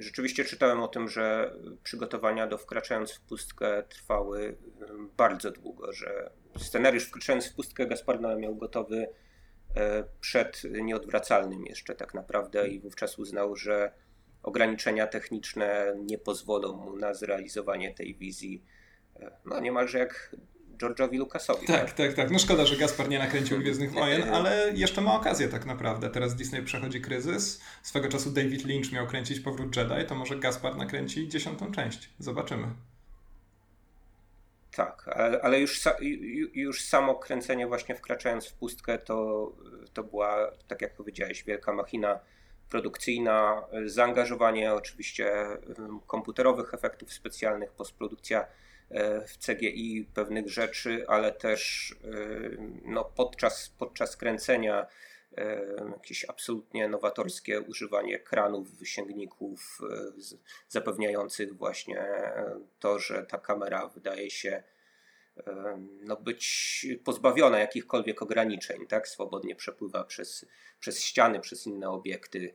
Rzeczywiście czytałem o tym, że przygotowania do Wkraczając w pustkę trwały bardzo długo, że scenariusz Wkraczając w pustkę Gaspar Noé miał gotowy e, przed nieodwracalnym jeszcze tak naprawdę i wówczas uznał, że ograniczenia techniczne nie pozwolą mu na zrealizowanie tej wizji. E, no niemalże jak George'owi Lucasowi. Tak, tak, tak, tak. No szkoda, że Gaspar nie nakręcił Gwiezdnych Wojen, ale jeszcze ma okazję tak naprawdę. Teraz Disney przechodzi kryzys. Swego czasu David Lynch miał kręcić Powrót Jedi, to może Gaspar nakręci dziesiątą część. Zobaczymy. Tak, ale, ale już, już samo kręcenie właśnie wkraczając w pustkę to, to była, tak jak powiedziałeś, wielka machina produkcyjna, zaangażowanie oczywiście komputerowych efektów specjalnych, postprodukcja e, w CGI pewnych rzeczy, ale też e, no, podczas, podczas kręcenia jakieś absolutnie nowatorskie używanie kranów, wysięgników zapewniających właśnie to, że ta kamera wydaje się no, być pozbawiona jakichkolwiek ograniczeń, tak? Swobodnie przepływa przez, przez ściany, przez inne obiekty.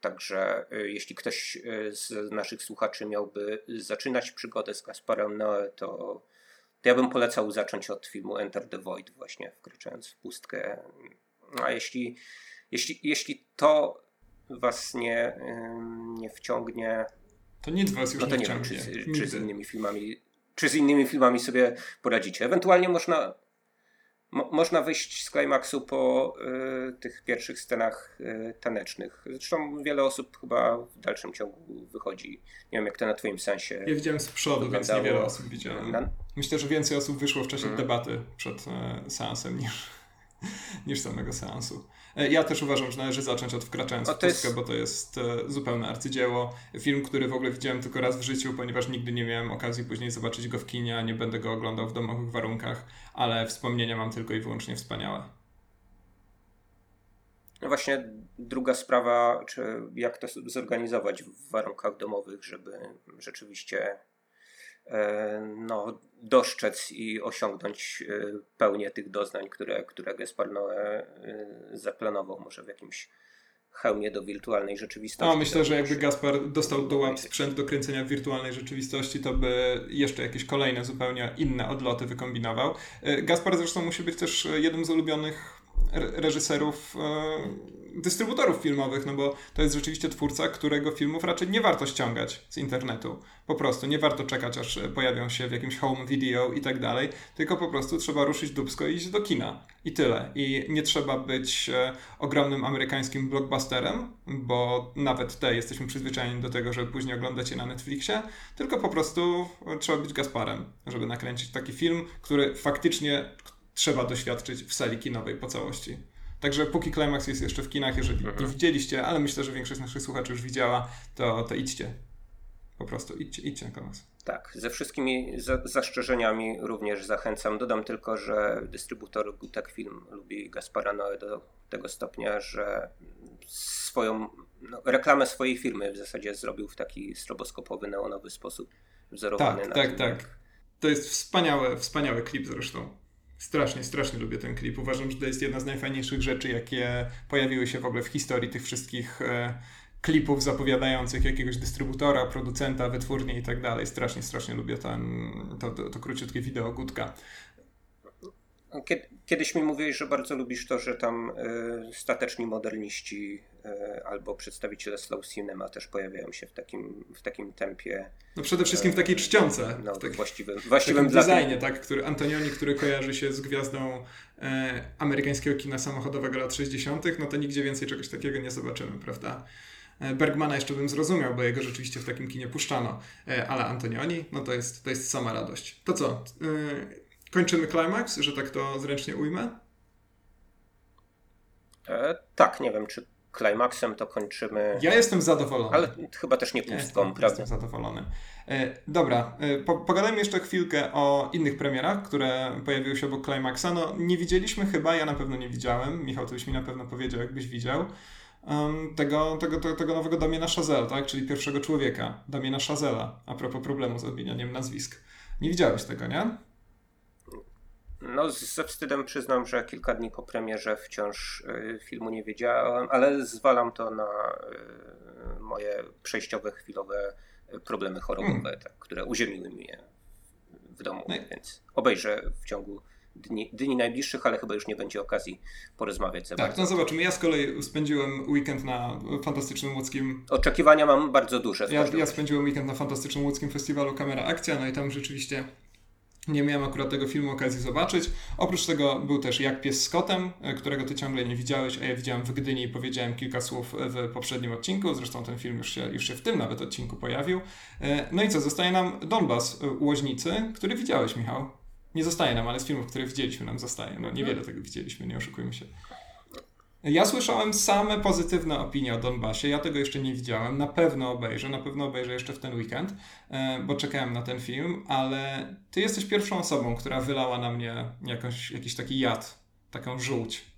Także e, jeśli ktoś e, z naszych słuchaczy miałby zaczynać przygodę z Kasparem Noe, to, to ja bym polecał zacząć od filmu Enter the Void, właśnie wkraczając w pustkę. A jeśli, jeśli, jeśli to was nie, nie wciągnie, to nic was już no to nie, nie wiem, czy, czy z innymi filmami czy z innymi filmami sobie poradzicie. Ewentualnie można, mo, można wyjść z klimaksu po y, tych pierwszych scenach y, tanecznych. Zresztą wiele osób chyba w dalszym ciągu wychodzi. Nie wiem, jak to na twoim sensie. Ja widziałem z przodu, więc niewiele osób widziałem. Na... Myślę, że więcej osób wyszło w czasie hmm. debaty przed e, seansem niż, niż samego seansu. E, ja też uważam, że należy zacząć od Wkraczając w pustkę, jest... bo to jest e, zupełne arcydzieło. Film, który w ogóle widziałem tylko raz w życiu, ponieważ nigdy nie miałem okazji później zobaczyć go w kinie, a nie będę go oglądał w domowych warunkach, ale wspomnienia mam tylko i wyłącznie wspaniałe. No właśnie druga sprawa, czy jak to zorganizować w warunkach domowych, żeby rzeczywiście no, doszczec i osiągnąć e, pełnię tych doznań, które, które Gaspar Noé e, zaplanował może w jakimś hełmie do wirtualnej rzeczywistości. No, myślę, że jakby Gaspar dostał do łap sprzęt do kręcenia w wirtualnej rzeczywistości, to by jeszcze jakieś kolejne, zupełnie inne odloty wykombinował. Gaspar zresztą musi być też jednym z ulubionych reżyserów, e, dystrybutorów filmowych, no bo to jest rzeczywiście twórca, którego filmów raczej nie warto ściągać z internetu. Po prostu nie warto czekać, aż pojawią się w jakimś home video i tak dalej, tylko po prostu trzeba ruszyć dubsko i iść do kina. I tyle. I nie trzeba być e, ogromnym amerykańskim blockbusterem, bo nawet te jesteśmy przyzwyczajeni do tego, żeby później oglądać je na Netflixie, tylko po prostu trzeba być Gasparem, żeby nakręcić taki film, który faktycznie trzeba doświadczyć w sali kinowej po całości. Także póki Climax jest jeszcze w kinach, jeżeli mhm. nie widzieliście, ale myślę, że większość naszych słuchaczy już widziała, to, to idźcie. Po prostu idźcie, idźcie na Climax. Tak, ze wszystkimi za zastrzeżeniami również zachęcam. Dodam tylko, że dystrybutor Gutek Film lubi Gaspara Noe do tego stopnia, że swoją no, reklamę swojej firmy w zasadzie zrobił w taki stroboskopowy, neonowy sposób wzorowany tak, na Tak, tym, tak, tak. To jest wspaniały, wspaniały klip zresztą. Strasznie, strasznie lubię ten klip. Uważam, że to jest jedna z najfajniejszych rzeczy, jakie pojawiły się w ogóle w historii tych wszystkich e, klipów zapowiadających jakiegoś dystrybutora, producenta, wytwórni i tak dalej. Strasznie, strasznie lubię ten, to, to, to króciutkie wideo Gutka. Kiedyś mi mówiłeś, że bardzo lubisz to, że tam y, stateczni moderniści y, albo przedstawiciele slow cinema też pojawiają się w takim, w takim tempie. No przede wszystkim w takiej czcionce. No, w tak, właściwym, właściwym w designie, tak, który Antonioni, który kojarzy się z gwiazdą e, amerykańskiego kina samochodowego lat 60., no to nigdzie więcej czegoś takiego nie zobaczymy, prawda? E, Bergmana jeszcze bym zrozumiał, bo jego rzeczywiście w takim kinie puszczano, e, ale Antonioni, no to jest, to jest sama radość. To co? Kończymy klimaks, że tak to zręcznie ujmę? E, tak, nie wiem, czy klimaksem to kończymy. Ja jestem zadowolony. Ale chyba też nie pustką, ja jestem, prawda? Jestem zadowolony. E, dobra, e, po, pogadajmy jeszcze chwilkę o innych premierach, które pojawiły się obok Climaxa. No, nie widzieliśmy chyba, ja na pewno nie widziałem. Michał, to byś mi na pewno powiedział, jakbyś widział. Um, tego, tego, tego, tego nowego Damiena Chazelle, tak? czyli pierwszego człowieka, Damiena Chazela, a propos problemu z odmienianiem nazwisk. Nie widziałeś tego, nie? No, ze wstydem przyznam, że kilka dni po premierze wciąż y, filmu nie wiedziałem, ale zwalam to na y, moje przejściowe, chwilowe problemy chorobowe, hmm. tak, które uziemiły mnie w domu, no. więc obejrzę w ciągu dni, dni najbliższych, ale chyba już nie będzie okazji porozmawiać za Tak, bardzo. no zobaczymy. Ja z kolei spędziłem weekend na fantastycznym łódzkim... Oczekiwania mam bardzo duże. Ja, ja spędziłem weekend na fantastycznym łódzkim festiwalu Kamera Akcja, no i tam rzeczywiście Nie miałem akurat tego filmu okazji zobaczyć. Oprócz tego był też Jak pies z kotem, e, którego ty ciągle nie widziałeś, a ja widziałem w Gdyni i powiedziałem kilka słów w poprzednim odcinku. Zresztą ten film już się, już się w tym nawet odcinku pojawił. E, no i co, zostaje nam Donbas Łoźnicy, który widziałeś, Michał. Nie zostaje nam, ale z filmów, które widzieliśmy, nam zostaje. No niewiele tego widzieliśmy, nie oszukujmy się. Ja słyszałem same pozytywne opinie o Donbasie. Ja tego jeszcze nie widziałem. Na pewno obejrzę, na pewno obejrzę jeszcze w ten weekend, e, bo czekałem na ten film, ale ty jesteś pierwszą osobą, która wylała na mnie jakiś taki jad, taką żółć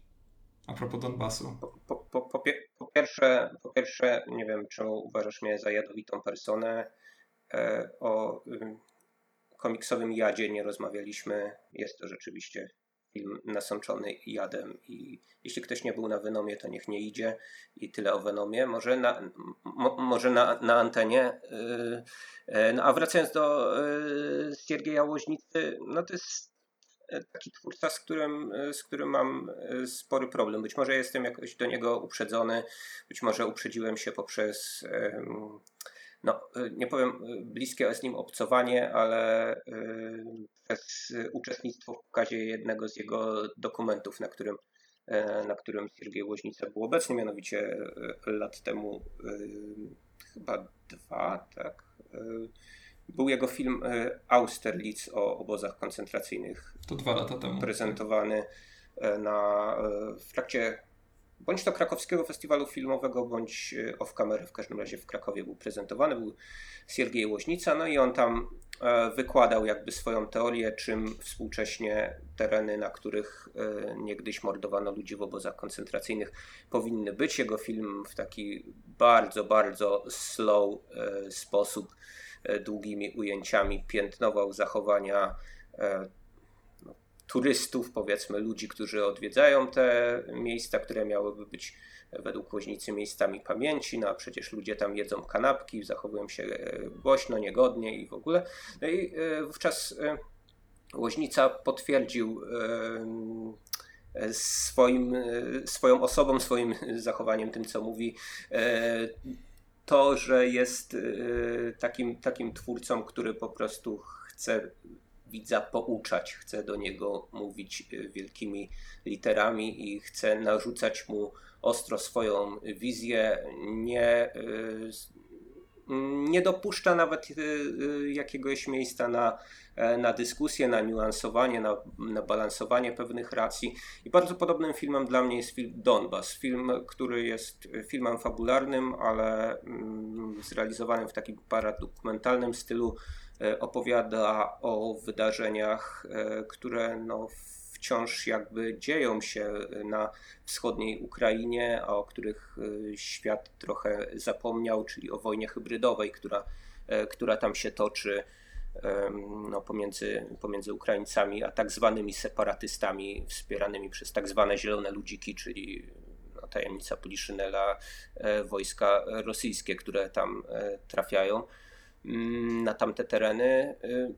a propos Donbasu. Po, po, po, po, pierwsze, po pierwsze, nie wiem, czy uważasz mnie za jadowitą personę. E, o komiksowym jadzie nie rozmawialiśmy. Jest to rzeczywiście film nasączony jadem i jeśli ktoś nie był na Venomie, to niech nie idzie i tyle o Venomie. Może na, mo, może na, na antenie. Yy, no a wracając do yy, Siergieja Łoźnicy, no to jest taki twórca, z którym, z którym mam spory problem. Być może jestem jakoś do niego uprzedzony, być może uprzedziłem się poprzez no, y, nie powiem y, bliskie z nim obcowanie, ale y, przez uczestnictwo w pokazie jednego z jego dokumentów, na którym, e, na którym Siergiej Łoźnica był obecny, mianowicie lat temu, chyba dwa, tak? Był jego film Austerlitz o obozach koncentracyjnych. To dwa lata temu. Prezentowany e, na, w trakcie bądź to krakowskiego festiwalu filmowego, bądź e, off camera, w każdym razie w Krakowie był prezentowany, był Siergiej Łoźnica, no i on tam e, wykładał jakby swoją teorię, czym współcześnie tereny, na których e, niegdyś mordowano ludzi w obozach koncentracyjnych powinny być. Jego film w taki bardzo, bardzo slow sposób, długimi ujęciami piętnował zachowania turystów, powiedzmy ludzi, którzy odwiedzają te miejsca, które miałyby być według Łoźnicy miejscami pamięci, no a przecież ludzie tam jedzą kanapki, zachowują się e, głośno, niegodnie i w ogóle. No i e, wówczas e, Łoźnica potwierdził swoim, swoją osobą, swoim zachowaniem, tym co mówi, to, że jest takim, takim twórcą, który po prostu chce widza pouczać, chce do niego mówić y, wielkimi literami i chce narzucać mu ostro swoją wizję, nie, y, nie dopuszcza nawet y, jakiegoś miejsca na, e, na dyskusję, na niuansowanie, na, na balansowanie pewnych racji. I bardzo podobnym filmem dla mnie jest film Donbas. Film, który jest filmem fabularnym, ale mm, zrealizowanym w takim paradokumentalnym stylu opowiada o wydarzeniach, e, które no, wciąż jakby dzieją się na wschodniej Ukrainie, a o których e, świat trochę zapomniał, czyli o wojnie hybrydowej, która, która tam się toczy no, pomiędzy, pomiędzy Ukraińcami a tak zwanymi separatystami wspieranymi przez tak zwane zielone ludziki, czyli no, tajemnica Poliszynela, wojska rosyjskie, które tam trafiają. Mm, na tamte tereny. Y,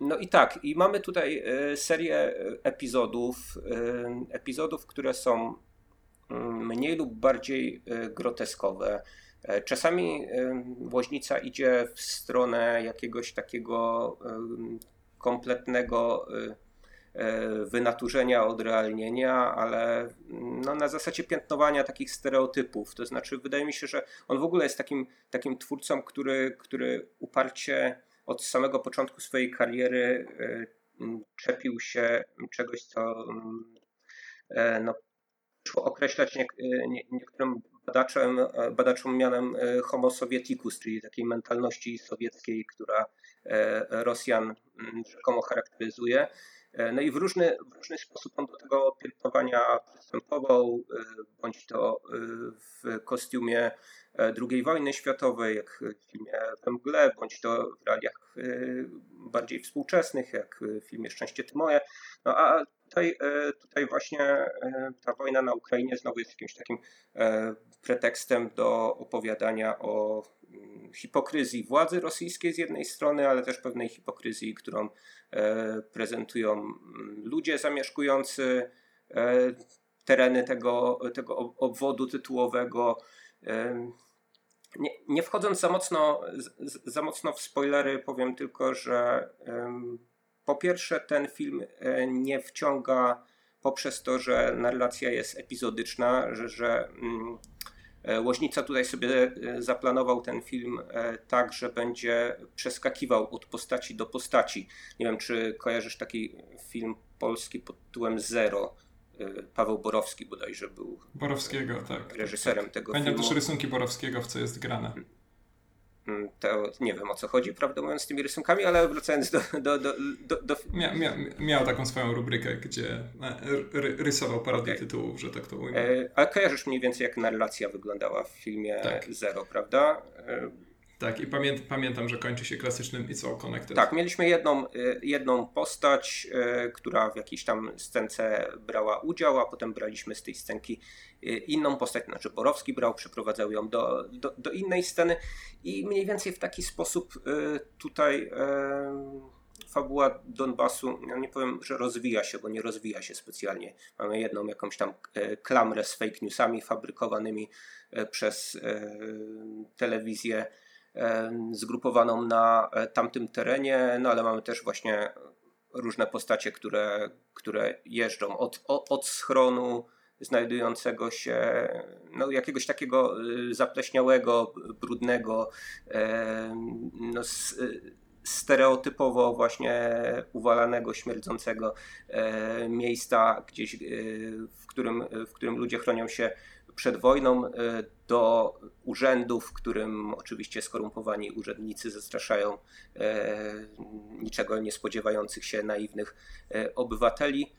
no i tak, i mamy tutaj y, serię epizodów, y, epizodów, które są mm, mniej lub bardziej groteskowe. E, czasami woźnica idzie w stronę jakiegoś takiego kompletnego wynaturzenia, odrealnienia, ale no, na zasadzie piętnowania takich stereotypów. To znaczy, wydaje mi się, że on w ogóle jest takim, takim twórcą, który, który uparcie od samego początku swojej kariery e, czepił się czegoś, co e, no, określać nie, nie, niektórym badaczom, badaczom mianem homo sovieticus, czyli takiej mentalności sowieckiej, która Rosjan rzekomo charakteryzuje. E, no i w różny, w różny sposób on do tego piętnowania przystępował, e, bądź to e, w kostiumie II wojny światowej, jak w filmie We mgle, bądź to w realiach bardziej współczesnych, jak w filmie Szczęście ty moje. No a tutaj, tutaj właśnie ta wojna na Ukrainie znowu jest jakimś takim pretekstem do opowiadania o hipokryzji władzy rosyjskiej z jednej strony, ale też pewnej hipokryzji, którą e, prezentują mm, ludzie zamieszkujący e, tereny tego, tego obwodu tytułowego. Nie, nie wchodząc za mocno, za mocno w spoilery, powiem tylko, że po pierwsze, ten film e, nie wciąga poprzez to, że narracja jest epizodyczna, że, że mm, Łoźnica tutaj sobie zaplanował ten film tak, że będzie przeskakiwał od postaci do postaci. Nie wiem, czy kojarzysz taki film polski pod tytułem Zero. Paweł Borowski bodajże był Borowskiego, tak. reżyserem tego Pamiętam filmu. też rysunki Borowskiego, w co jest grane. To nie wiem o co chodzi, prawdę mówiąc, z tymi rysunkami, ale wracając do. do, do, do, do... Mia, mia, miał taką swoją rubrykę, gdzie e, ry, rysował parodię okay. tytułów, że tak to ujmę. E, ale kojarzysz mniej więcej, jak narracja wyglądała w filmie tak. Zero, prawda? Tak, i pamię pamiętam, że kończy się klasycznym It's All Connected. Tak, mieliśmy jedną, y, jedną postać, y, która w jakiejś tam scence brała udział, a potem braliśmy z tej scenki y, inną postać, znaczy Borowski brał, przeprowadzał ją do, do, do innej sceny i mniej więcej w taki sposób tutaj fabuła Donbasu, nie powiem, że rozwija się, bo nie rozwija się specjalnie. Mamy jedną jakąś tam klamrę z fake newsami fabrykowanymi przez telewizję zgrupowaną na e, tamtym terenie, no ale mamy też właśnie różne postacie, które, które jeżdżą od, od, schronu znajdującego się no, jakiegoś takiego y, zapleśniałego, brudnego, no, stereotypowo właśnie uwalanego, śmierdzącego e, miejsca gdzieś, y, w którym, w którym ludzie chronią się przed wojną e, do urzędów, w którym oczywiście skorumpowani urzędnicy zastraszają e, niczego nie spodziewających się naiwnych e, obywateli.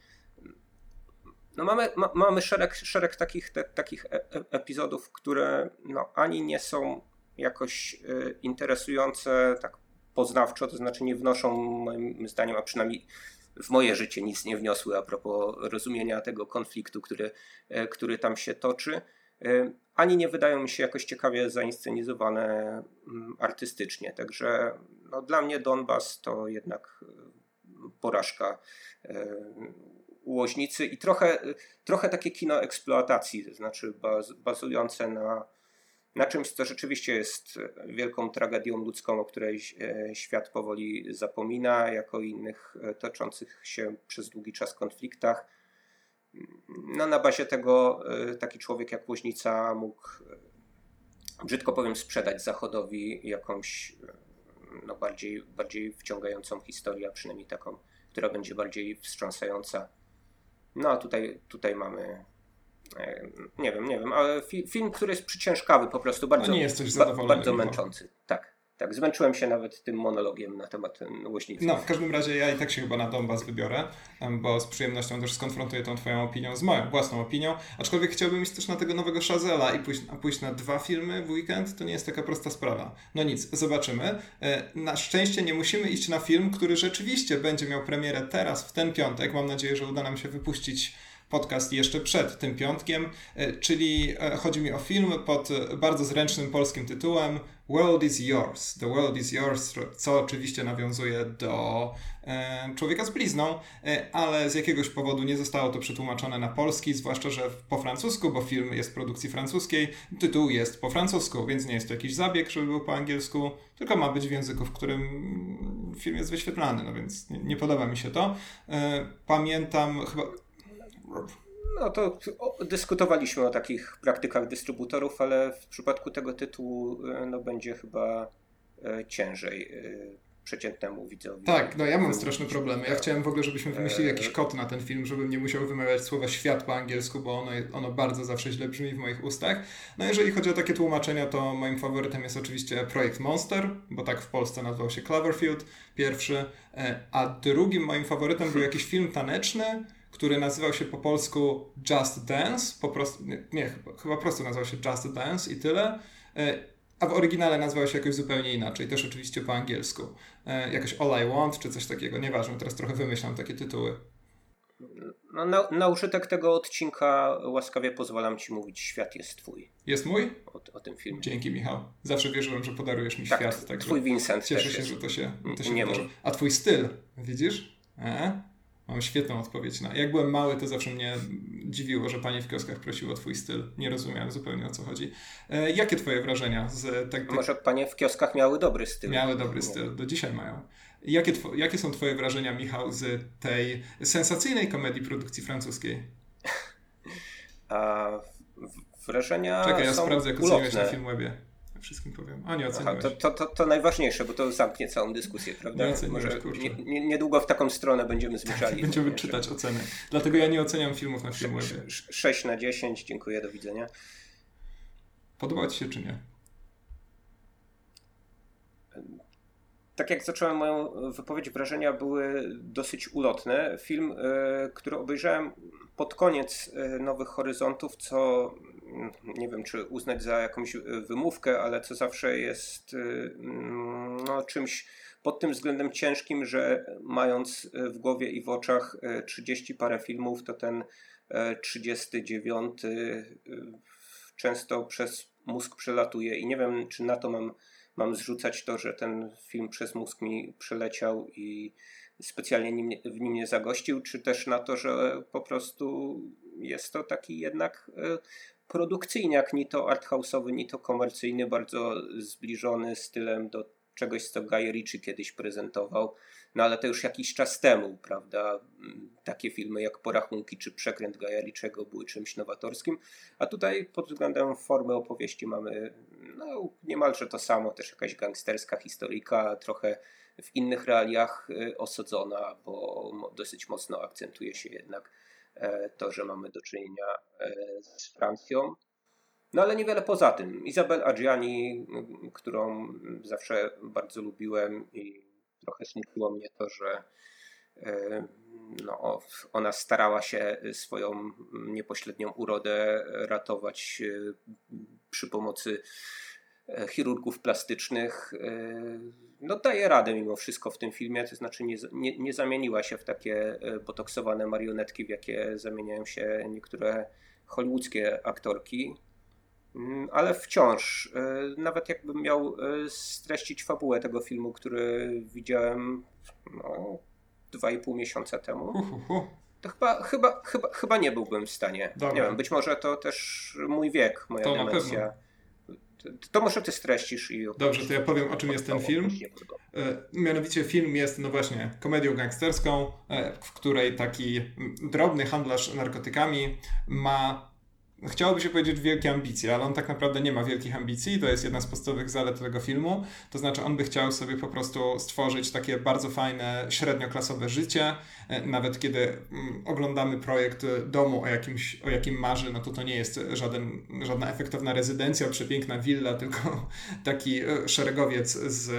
No mamy, ma, mamy szereg, szereg takich, te, takich epizodów, które no, ani nie są jakoś interesujące tak poznawczo, to znaczy nie wnoszą moim zdaniem, a przynajmniej w moje życie nic nie wniosły a propos rozumienia tego konfliktu, który, e, który tam się toczy. E, ani nie wydają mi się jakoś ciekawie zainscenizowane mm, artystycznie. Także no, dla mnie Donbas to jednak e, porażka ułożnicy i trochę, trochę takie kino eksploatacji, to znaczy baz, bazujące na na czymś, co rzeczywiście jest wielką tragedią ludzką, o której e, świat powoli zapomina, jako innych e, toczących się przez długi czas konfliktach. No, na bazie tego e, taki człowiek jak Łoźnica mógł, brzydko powiem, sprzedać Zachodowi jakąś no, bardziej, bardziej wciągającą historię, a przynajmniej taką, która będzie bardziej wstrząsająca. No a tutaj, tutaj mamy nie wiem, nie wiem, ale fi film, który jest przyciężkawy po prostu, bardzo, no nie jesteś ba bardzo męczący. Tak, tak, zmęczyłem się nawet tym monologiem na temat łośnicy. No, w każdym razie ja i tak się chyba na Donbas wybiorę, bo z przyjemnością też skonfrontuję tą twoją opinią z moją własną opinią, aczkolwiek chciałbym iść też na tego nowego Shazela i pójść, pójść na dwa filmy w weekend, to nie jest taka prosta sprawa. No nic, zobaczymy. E, na szczęście nie musimy iść na film, który rzeczywiście będzie miał premierę teraz, w ten piątek. Mam nadzieję, że uda nam się wypuścić podcast jeszcze przed tym piątkiem, e, czyli e, chodzi mi o film pod bardzo zręcznym polskim tytułem World is Yours. The World is Yours, co oczywiście nawiązuje do e, Człowieka z blizną, ale z jakiegoś powodu nie zostało to przetłumaczone na polski, zwłaszcza, że po francusku, bo film jest produkcji francuskiej, tytuł jest po francusku, więc nie jest to jakiś zabieg, żeby był po angielsku, tylko ma być w języku, w którym film jest wyświetlany, no więc nie, nie podoba mi się to. Pamiętam chyba no to dyskutowaliśmy o takich praktykach dystrybutorów, ale w przypadku tego tytułu e, no, będzie chyba e, ciężej e, przeciętnemu widzowi. Tak, no ja mam straszne problemy. Ja chciałem w ogóle, żebyśmy wymyślili jakiś kod na ten film, żebym nie musiał wymawiać słowa świat po angielsku, bo ono, ono bardzo zawsze źle brzmi w moich ustach. No jeżeli chodzi o takie tłumaczenia, to moim faworytem jest oczywiście projekt Monster, bo tak w Polsce nazywał się Cloverfield, pierwszy, a drugim moim faworytem był jakiś film taneczny, który nazywał się po polsku Just Dance, po prostu, nie, nie chyba, prostu nazywał się Just Dance i tyle, e, a w oryginale nazywał się jakoś zupełnie inaczej, też oczywiście po angielsku. E, jakoś All I Want, czy coś takiego, nieważne, teraz trochę wymyślam takie tytuły. No, na, na użytek tego odcinka łaskawie pozwalam Ci mówić Świat jest Twój. Jest mój? O, o tym filmie. Dzięki Michał. Zawsze wierzyłem, że podarujesz mi tak, świat. Tak, twój Vincent Cieszę się, jest. że to się, to się nie wydarzy. A Twój styl, widzisz? E? Mam świetną odpowiedź na. Jak byłem mały, to zawsze mnie dziwiło, że pani w kioskach prosiła o twój styl. Nie rozumiałem zupełnie o co chodzi. E, jakie twoje wrażenia z tak, tak... Może panie w kioskach miały dobry styl. Miały dobry styl, do dzisiaj mają. Jakie, jakie są Twoje wrażenia, Michał, z tej sensacyjnej komedii produkcji francuskiej? A wrażenia. Czekaj, ja są sprawdzę, jak ulotne. oceniłeś na Filmwebie. Wszystkim powiem. A nie oceniłeś. Aha, to, to, to, to, najważniejsze, bo to zamknie całą dyskusję, prawda? Nie oceniłeś, Może kurczę. nie, nie, niedługo w taką stronę będziemy zmierzali. Będziemy czytać oceny. Dlatego ja nie oceniam filmów na Filmwebie. sz- 6 na 10, dziękuję, do widzenia. Podoba Ci się czy nie? Tak jak zacząłem moją wypowiedź, wrażenia były dosyć ulotne. Film, e, który obejrzałem pod koniec e, Nowych Horyzontów, co nie wiem, czy uznać za jakąś e, wymówkę, ale co zawsze jest e, no, czymś pod tym względem ciężkim, że mając e, w głowie i w oczach e, 30 parę filmów, to ten e, 39 e, często przez mózg przelatuje. I nie wiem, czy na to mam mam zrzucać to, że ten film przez mózg mi przeleciał i specjalnie nim, w nim nie zagościł, czy też na to, że po prostu jest to taki jednak produkcyjniak, ni to arthouse'owy, ni to komercyjny, bardzo zbliżony stylem do czegoś, co Guy Ritchie kiedyś prezentował, no ale to już jakiś czas temu, prawda? Mm, Takie filmy jak Porachunki czy Przekręt Guya Ritchiego były czymś nowatorskim, a tutaj pod względem formy opowieści mamy no, niemalże to samo, też jakaś gangsterska historyjka, trochę w innych realiach y, osadzona, bo dosyć mocno akcentuje się jednak to, że mamy do czynienia e, z Francją. No ale niewiele poza tym. Izabel Adriani, m, którą zawsze bardzo lubiłem i trochę smuciło mnie to, że e, no, ona starała się swoją niepośrednią urodę ratować e, przy pomocy e, chirurgów plastycznych. e, No daje radę mimo wszystko w tym filmie, to znaczy nie, nie, nie zamieniła się w takie e, botoksowane marionetki, w jakie zamieniają się niektóre hollywoodzkie aktorki. Mm, Ale wciąż, e, nawet jakbym miał e, streścić fabułę tego filmu, który widziałem no, dwa i pół miesiąca temu, to chyba, chyba, chyba, chyba nie byłbym w stanie. Dobra. Nie wiem, być może to też mój wiek, moja To demencja. To, może ty streścisz i Dobrze, to ja powiem, o czym jest ten film. E, Mianowicie film jest, no właśnie, komedią gangsterską, e, w której taki drobny handlarz narkotykami ma, chciałoby się powiedzieć, wielkie ambicje, ale on tak naprawdę nie ma wielkich ambicji. To jest jedna z podstawowych zalet tego filmu. To znaczy, on by chciał sobie po prostu stworzyć takie bardzo fajne, średnioklasowe życie. E, Nawet kiedy mm, oglądamy projekt domu, o, jakimś, o jakim marzy, no to to nie jest żaden, żadna efektowna rezydencja, przepiękna willa, tylko taki e, szeregowiec z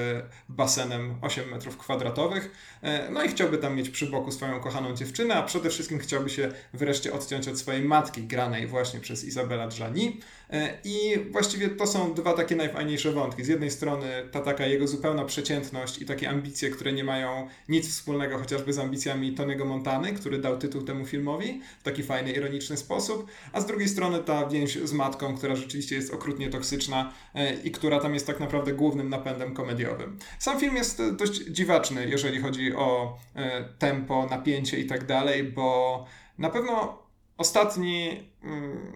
basenem 8 metrów kwadratowych. E, No i chciałby tam mieć przy boku swoją kochaną dziewczynę, a przede wszystkim chciałby się wreszcie odciąć od swojej matki, granej właśnie przez Izabela Dżani. E, I właściwie to są dwa takie najfajniejsze wątki. Z jednej strony ta taka jego zupełna przeciętność i takie ambicje, które nie mają nic wspólnego chociażby z ambicjami Tony'ego Montany, który dał tytuł temu filmowi w taki fajny, ironiczny sposób, a z drugiej strony ta więź z matką, która rzeczywiście jest okrutnie toksyczna e, i która tam jest tak naprawdę głównym napędem komediowym. Sam film jest dość dziwaczny, jeżeli chodzi o e, tempo, napięcie i tak dalej, bo na pewno ostatni. mm,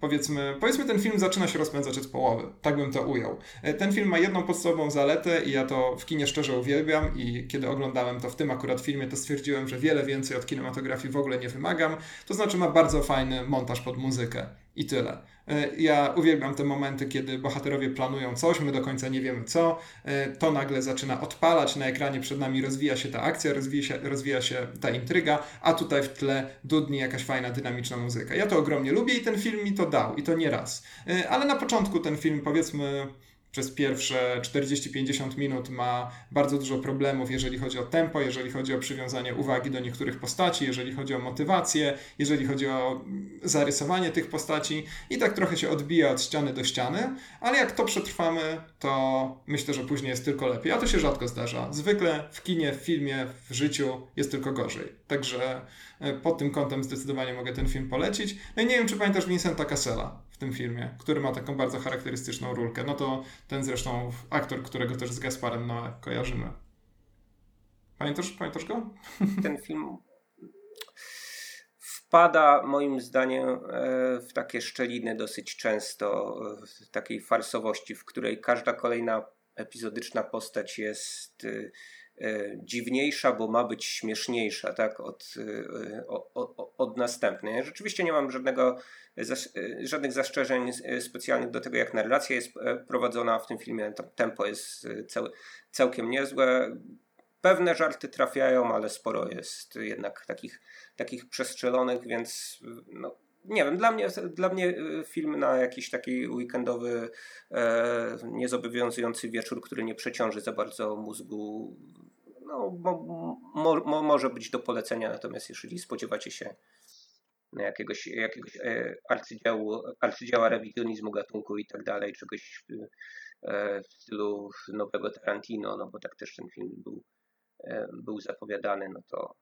Powiedzmy, powiedzmy, ten film zaczyna się rozpędzać od połowy. Tak bym to ujął. E, Ten film ma jedną podstawową zaletę i ja to w kinie szczerze uwielbiam i kiedy oglądałem to w tym akurat filmie, to stwierdziłem, że wiele więcej od kinematografii w ogóle nie wymagam. To znaczy ma bardzo fajny montaż pod muzykę i tyle. E, Ja uwielbiam te momenty, kiedy bohaterowie planują coś, my do końca nie wiemy co, e, to nagle zaczyna odpalać, na ekranie przed nami rozwija się ta akcja, rozwija się, rozwija się ta intryga, a tutaj w tle dudni jakaś fajna, dynamiczna muzyka. Ja to ogromnie lubię i ten film mi to dał, i to nie raz. E, Ale na początku ten film, powiedzmy, przez pierwsze 40-50 minut ma bardzo dużo problemów, jeżeli chodzi o tempo, jeżeli chodzi o przywiązanie uwagi do niektórych postaci, jeżeli chodzi o motywację, jeżeli chodzi o zarysowanie tych postaci i tak trochę się odbija od ściany do ściany, ale jak to przetrwamy, to myślę, że później jest tylko lepiej. A to się rzadko zdarza. Zwykle w kinie, w filmie, w życiu jest tylko gorzej. Także e, pod tym kątem zdecydowanie mogę ten film polecić. No i nie wiem, czy pamiętasz Vincenta Cassela tym filmie, który ma taką bardzo charakterystyczną rulkę. No to ten zresztą aktor, którego też z Gasparem Noé kojarzymy. Pamiętasz, pamiętasz go? ten film wpada moim zdaniem e, w takie szczeliny dosyć często, e, w takiej farsowości, w której każda kolejna epizodyczna postać jest e, dziwniejsza, bo ma być śmieszniejsza tak, od, od, od następnej. Rzeczywiście nie mam żadnego, żadnych zastrzeżeń specjalnych do tego, jak narracja jest prowadzona w tym filmie. Tempo jest cał, całkiem niezłe. Pewne żarty trafiają, ale sporo jest jednak takich, takich przestrzelonych, więc no, nie wiem, dla mnie, dla mnie film na jakiś taki weekendowy, e, niezobowiązujący wieczór, który nie przeciąży za bardzo mózgu, no, mo, mo, może być do polecenia, natomiast jeżeli spodziewacie się jakiegoś, jakiegoś e, arcydziełu, arcydzieła rewizjonizmu gatunku i tak dalej, czegoś w, e, stylu nowego Tarantino, no bo tak też ten film był, e, był zapowiadany, no to,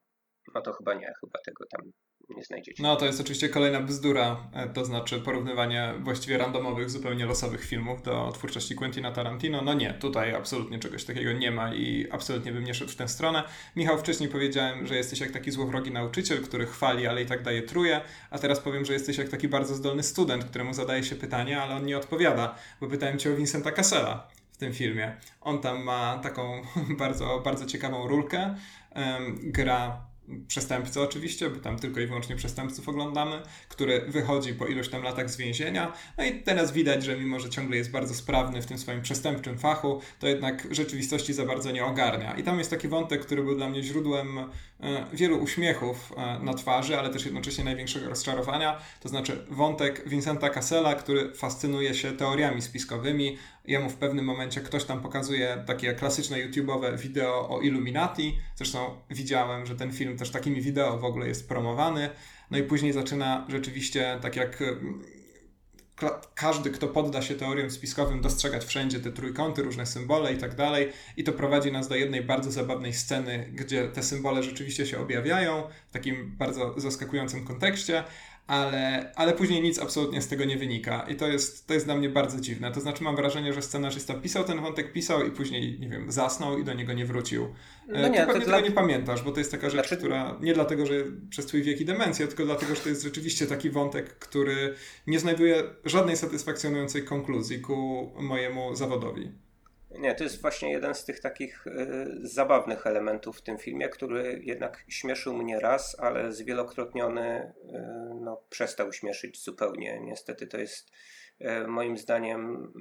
no to chyba nie, chyba tego tam nie znajdziecie. No to jest oczywiście kolejna bzdura, e, to znaczy porównywanie właściwie randomowych, zupełnie losowych filmów do twórczości Quentina Tarantino. No nie, tutaj absolutnie czegoś takiego nie ma i absolutnie bym nie szedł w tę stronę. Michał, wcześniej powiedziałem, że jesteś jak taki złowrogi nauczyciel, który chwali, ale i tak daje truje, a teraz powiem, że jesteś jak taki bardzo zdolny student, któremu zadaje się pytanie, ale on nie odpowiada, bo pytałem cię o Vincenta Cassela w tym filmie. On tam ma taką bardzo, bardzo ciekawą rulkę, gra przestępcy oczywiście, bo tam tylko i wyłącznie przestępców oglądamy, który wychodzi po iluś tam latach z więzienia. No i teraz widać, że mimo, że ciągle jest bardzo sprawny w tym swoim przestępczym fachu, to jednak rzeczywistości za bardzo nie ogarnia. I tam jest taki wątek, który był dla mnie źródłem e, wielu uśmiechów e, na twarzy, ale też jednocześnie największego rozczarowania. To znaczy wątek Vincenta Cassela, który fascynuje się teoriami spiskowymi, jemu w pewnym momencie ktoś tam pokazuje takie klasyczne YouTube'owe wideo o Illuminati. Zresztą widziałem, że ten film też takimi wideo w ogóle jest promowany. No i później zaczyna rzeczywiście, tak jak mm, każdy, kto podda się teoriom spiskowym, dostrzegać wszędzie te trójkąty, różne symbole i tak dalej. I to prowadzi nas do jednej bardzo zabawnej sceny, gdzie te symbole rzeczywiście się objawiają w takim bardzo zaskakującym kontekście, ale, ale później nic absolutnie z tego nie wynika. I to jest, to jest dla mnie bardzo dziwne. To znaczy, mam wrażenie, że scenarzysta pisał ten wątek, pisał i później, nie wiem, zasnął i do niego nie wrócił. E, no nie, Ty pewnie dla... tego nie pamiętasz, bo to jest taka rzecz, znaczy... która nie dlatego, że przez twój wiek i demencję, tylko dlatego, że to jest rzeczywiście taki wątek, który nie znajduje żadnej satysfakcjonującej konkluzji ku mojemu zawodowi. Nie, to jest właśnie jeden z tych takich y, zabawnych elementów w tym filmie, który jednak śmieszył mnie raz, ale zwielokrotniony y, no, przestał śmieszyć zupełnie. Niestety to jest y, moim zdaniem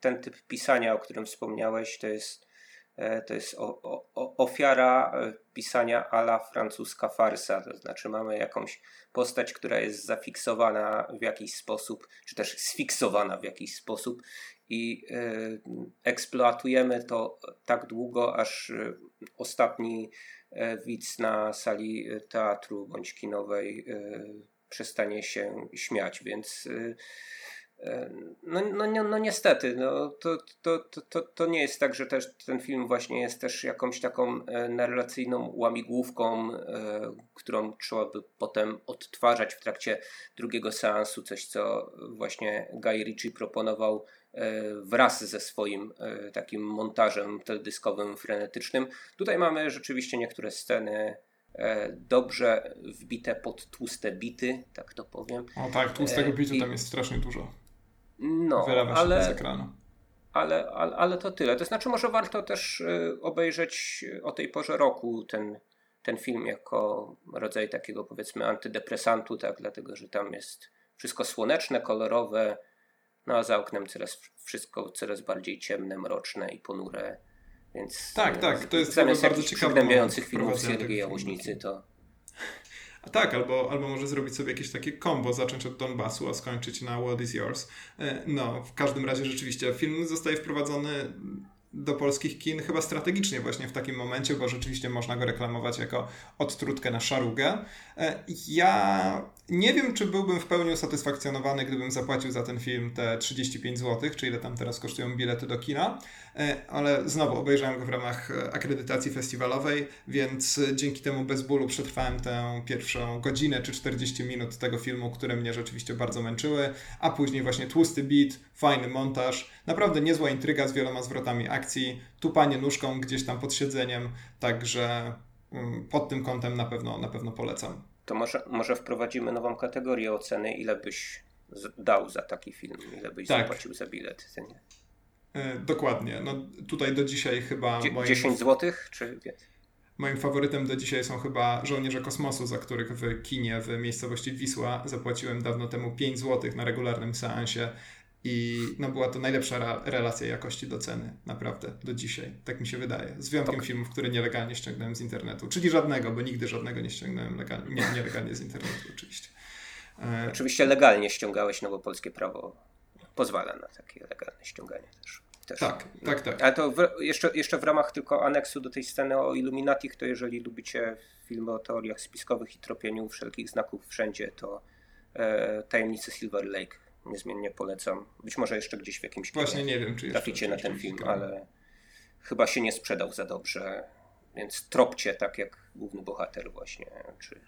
ten typ pisania, o którym wspomniałeś, to jest, to jest o, o, ofiara pisania ala francuska farsa. To znaczy mamy jakąś postać, która jest zafiksowana w jakiś sposób, czy też sfiksowana w jakiś sposób i e, eksploatujemy to tak długo, aż e, ostatni e, widz na sali teatru bądź kinowej przestanie się śmiać, więc no, no, no, no niestety, no, to, to, to, to nie jest tak, że też ten film właśnie jest też jakąś taką narracyjną łamigłówką, którą trzeba by potem odtwarzać w trakcie drugiego seansu, coś co właśnie Guy Ritchie proponował wraz ze swoim e, takim montażem teledyskowym, frenetycznym. Tutaj mamy rzeczywiście niektóre sceny e, dobrze wbite pod tłuste bity, tak to powiem. O tak, tłustego bitu tam jest strasznie dużo. No, Wylewa się ale, z ekranu. Ale, ale, ale to tyle. To znaczy może warto też obejrzeć o tej porze roku ten, ten film jako rodzaj takiego powiedzmy antydepresantu, tak, dlatego że tam jest wszystko słoneczne, kolorowe, no a za oknem coraz, wszystko coraz bardziej ciemne, mroczne i ponure. Więc tak, tak, to jest zamiast bardzo ciekawe. Zamiast filmów Siergiej Jałożnicy, to. A tak, albo, albo może zrobić sobie jakieś takie combo, zacząć od Donbasu, a skończyć na What is Yours. E, no, w każdym razie rzeczywiście film zostaje wprowadzony do polskich kin chyba strategicznie właśnie w takim momencie, bo rzeczywiście można go reklamować jako odtrutkę na szarugę. E, ja nie wiem, czy byłbym w pełni usatysfakcjonowany, gdybym zapłacił za ten film te 35 zł, czy ile tam teraz kosztują bilety do kina, e, ale znowu obejrzałem go w ramach akredytacji festiwalowej, więc dzięki temu bez bólu przetrwałem tę pierwszą godzinę czy 40 minut tego filmu, które mnie rzeczywiście bardzo męczyły, a później właśnie tłusty beat, fajny montaż, naprawdę niezła intryga z wieloma zwrotami akcji, tupanie nóżką gdzieś tam pod siedzeniem, także mm, pod tym kątem na pewno, na pewno polecam. To może, może wprowadzimy nową kategorię oceny, ile byś dał za taki film, ile byś tak. zapłacił za bilet. Nie? E, dokładnie. No, tutaj do dzisiaj chyba. Dzie- moim... 10 zł, czy? Moim faworytem do dzisiaj są chyba Żołnierze Kosmosu, za których w kinie w miejscowości Wisła zapłaciłem dawno temu 5 zł na regularnym seansie. I no, była to najlepsza relacja jakości do ceny, naprawdę, do dzisiaj. Tak mi się wydaje. Z wyjątkiem tak. filmów, które nielegalnie ściągnąłem z internetu. Czyli żadnego, bo nigdy żadnego nie ściągnąłem legalnie, nie, nielegalnie z internetu, oczywiście. E... Oczywiście legalnie ściągałeś, no bo polskie prawo pozwala na takie legalne ściąganie też. też. Tak, tak, tak. Ale to w, jeszcze, jeszcze w ramach tylko aneksu do tej sceny o Illuminati, to jeżeli lubicie filmy o teoriach spiskowych i tropieniu wszelkich znaków wszędzie, to e, Tajemnice Silver Lake niezmiennie polecam. Być może jeszcze gdzieś w jakimś Właśnie nie wiem, czy traficie na ten film, ale chyba się nie sprzedał za dobrze, więc tropcie tak jak główny bohater właśnie, czy,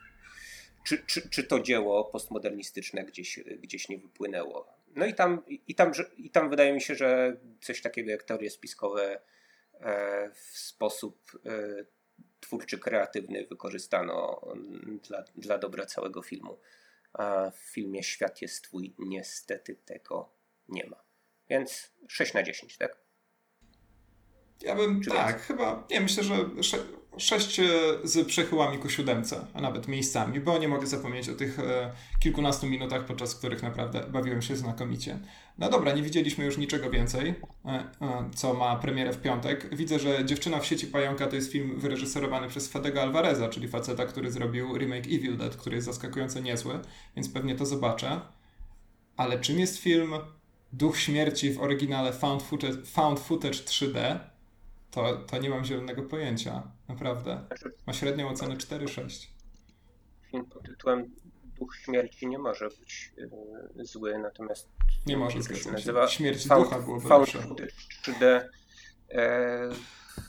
czy, czy, czy to dzieło postmodernistyczne gdzieś, gdzieś nie wypłynęło. No i tam, i, tam, i tam wydaje mi się, że coś takiego jak teorie spiskowe e, w sposób e, twórczy, kreatywny wykorzystano dla, dla dobra całego filmu a w filmie Świat jest Twój niestety tego nie ma. Więc 6 na 10, tak? Ja bym, Czy tak, więcej? chyba, nie, myślę, że 6 e, z przechyłami ku siódemce, a nawet miejscami, bo nie mogę zapomnieć o tych e, kilkunastu minutach, podczas których naprawdę bawiłem się znakomicie. No dobra, nie widzieliśmy już niczego więcej, e, co ma premierę w piątek. Widzę, że Dziewczyna w sieci pająka to jest film wyreżyserowany przez Fedego Alvareza, czyli faceta, który zrobił remake Evil Dead, który jest zaskakująco niezły, więc pewnie to zobaczę. Ale czym jest film Duch Śmierci w oryginale Found Footage, found footage 3D? To, to nie mam zielonego pojęcia, naprawdę. Ma średnią ocenę 4,6. Film pod tytułem Duch Śmierci nie może być yy, zły, natomiast nie może się nazywa Śmierć Found, ducha byłoby Found 3D e,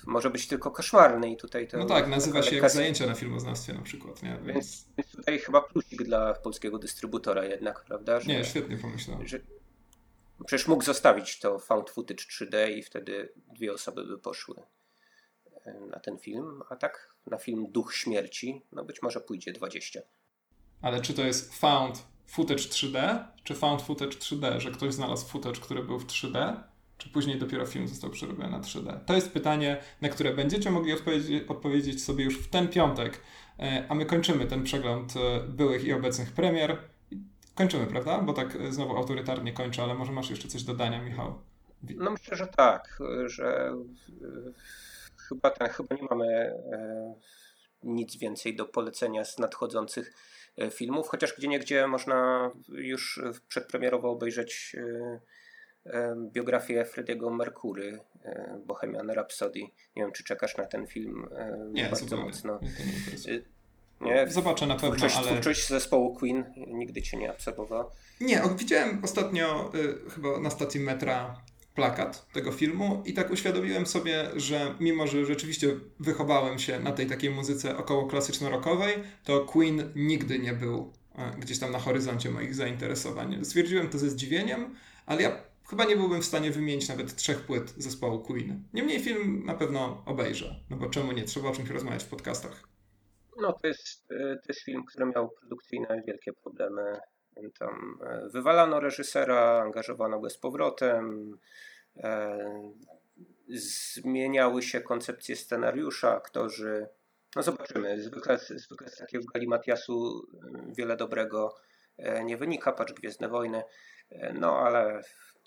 może być tylko koszmarny i tutaj to... No tak, nazywa się jak zajęcia na filmoznawstwie na przykład, nie? Więc... Więc tutaj chyba plusik dla polskiego dystrybutora jednak, prawda? Że, nie, świetnie pomyślałem. Że, przecież mógł zostawić to found footage 3D i wtedy dwie osoby by poszły e, na ten film, a tak na film Duch Śmierci, no być może pójdzie 20. Ale czy to jest found footage 3D, czy found footage 3D, że ktoś znalazł footage, który był w 3D, czy później dopiero film został przerobiony na 3D? To jest pytanie, na które będziecie mogli odpowiedzieć, sobie już w ten piątek, e, a my kończymy ten przegląd e, byłych i obecnych premier. Kończymy, prawda? Bo tak e, znowu autorytarnie kończę, ale może masz jeszcze coś do dodania, Michał? No myślę, że tak, że chyba, ten, chyba nie mamy nic więcej do polecenia z nadchodzących E, filmów, chociaż gdzie niegdzie można już przedpremierowo obejrzeć e, e, biografię Frediego Mercury, Bohemian Rhapsody. Nie wiem, czy czekasz na ten film nie, bardzo mocno. Nie, nie, Zobaczę na pewno, twórczość, ale... Twórczość zespołu Queen nigdy cię nie absorbowała? Nie, widziałem ostatnio y, chyba na stacji metra plakat tego filmu i tak uświadomiłem sobie, że mimo, że rzeczywiście wychowałem się na tej takiej muzyce około klasyczno-rockowej, to Queen nigdy nie był e, gdzieś tam na horyzoncie moich zainteresowań. Stwierdziłem to ze zdziwieniem, ale ja chyba nie byłbym w stanie wymienić nawet trzech płyt zespołu Queen. Niemniej film na pewno obejrzę, no bo czemu nie? Trzeba o czymś rozmawiać w podcastach. No to jest, e, to jest film, który miał produkcyjne wielkie problemy tam e, wywalano reżysera, angażowano go z powrotem, e, zmieniały się koncepcje scenariusza, aktorzy. No zobaczymy. Zwykle, zwykle z takiego galimatiasu e, wiele dobrego nie wynika, patrz Gwiezdne Wojny. No ale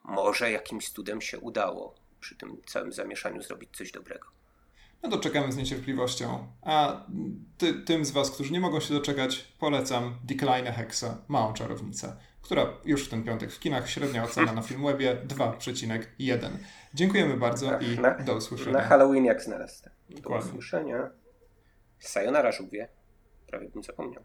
może jakimś cudem się udało przy tym całym zamieszaniu zrobić coś dobrego. No to czekamy z niecierpliwością. A ty, tym z Was, którzy nie mogą się doczekać, polecam Decline Hexa, Małą Czarownicę, która już w ten piątek w kinach, średnia ocena na Filmwebie 2,1. Dziękujemy bardzo i na, do usłyszenia. Na Halloween jak znalazł. Do usłyszenia. Sayonara żółwie. Prawie bym zapomniał.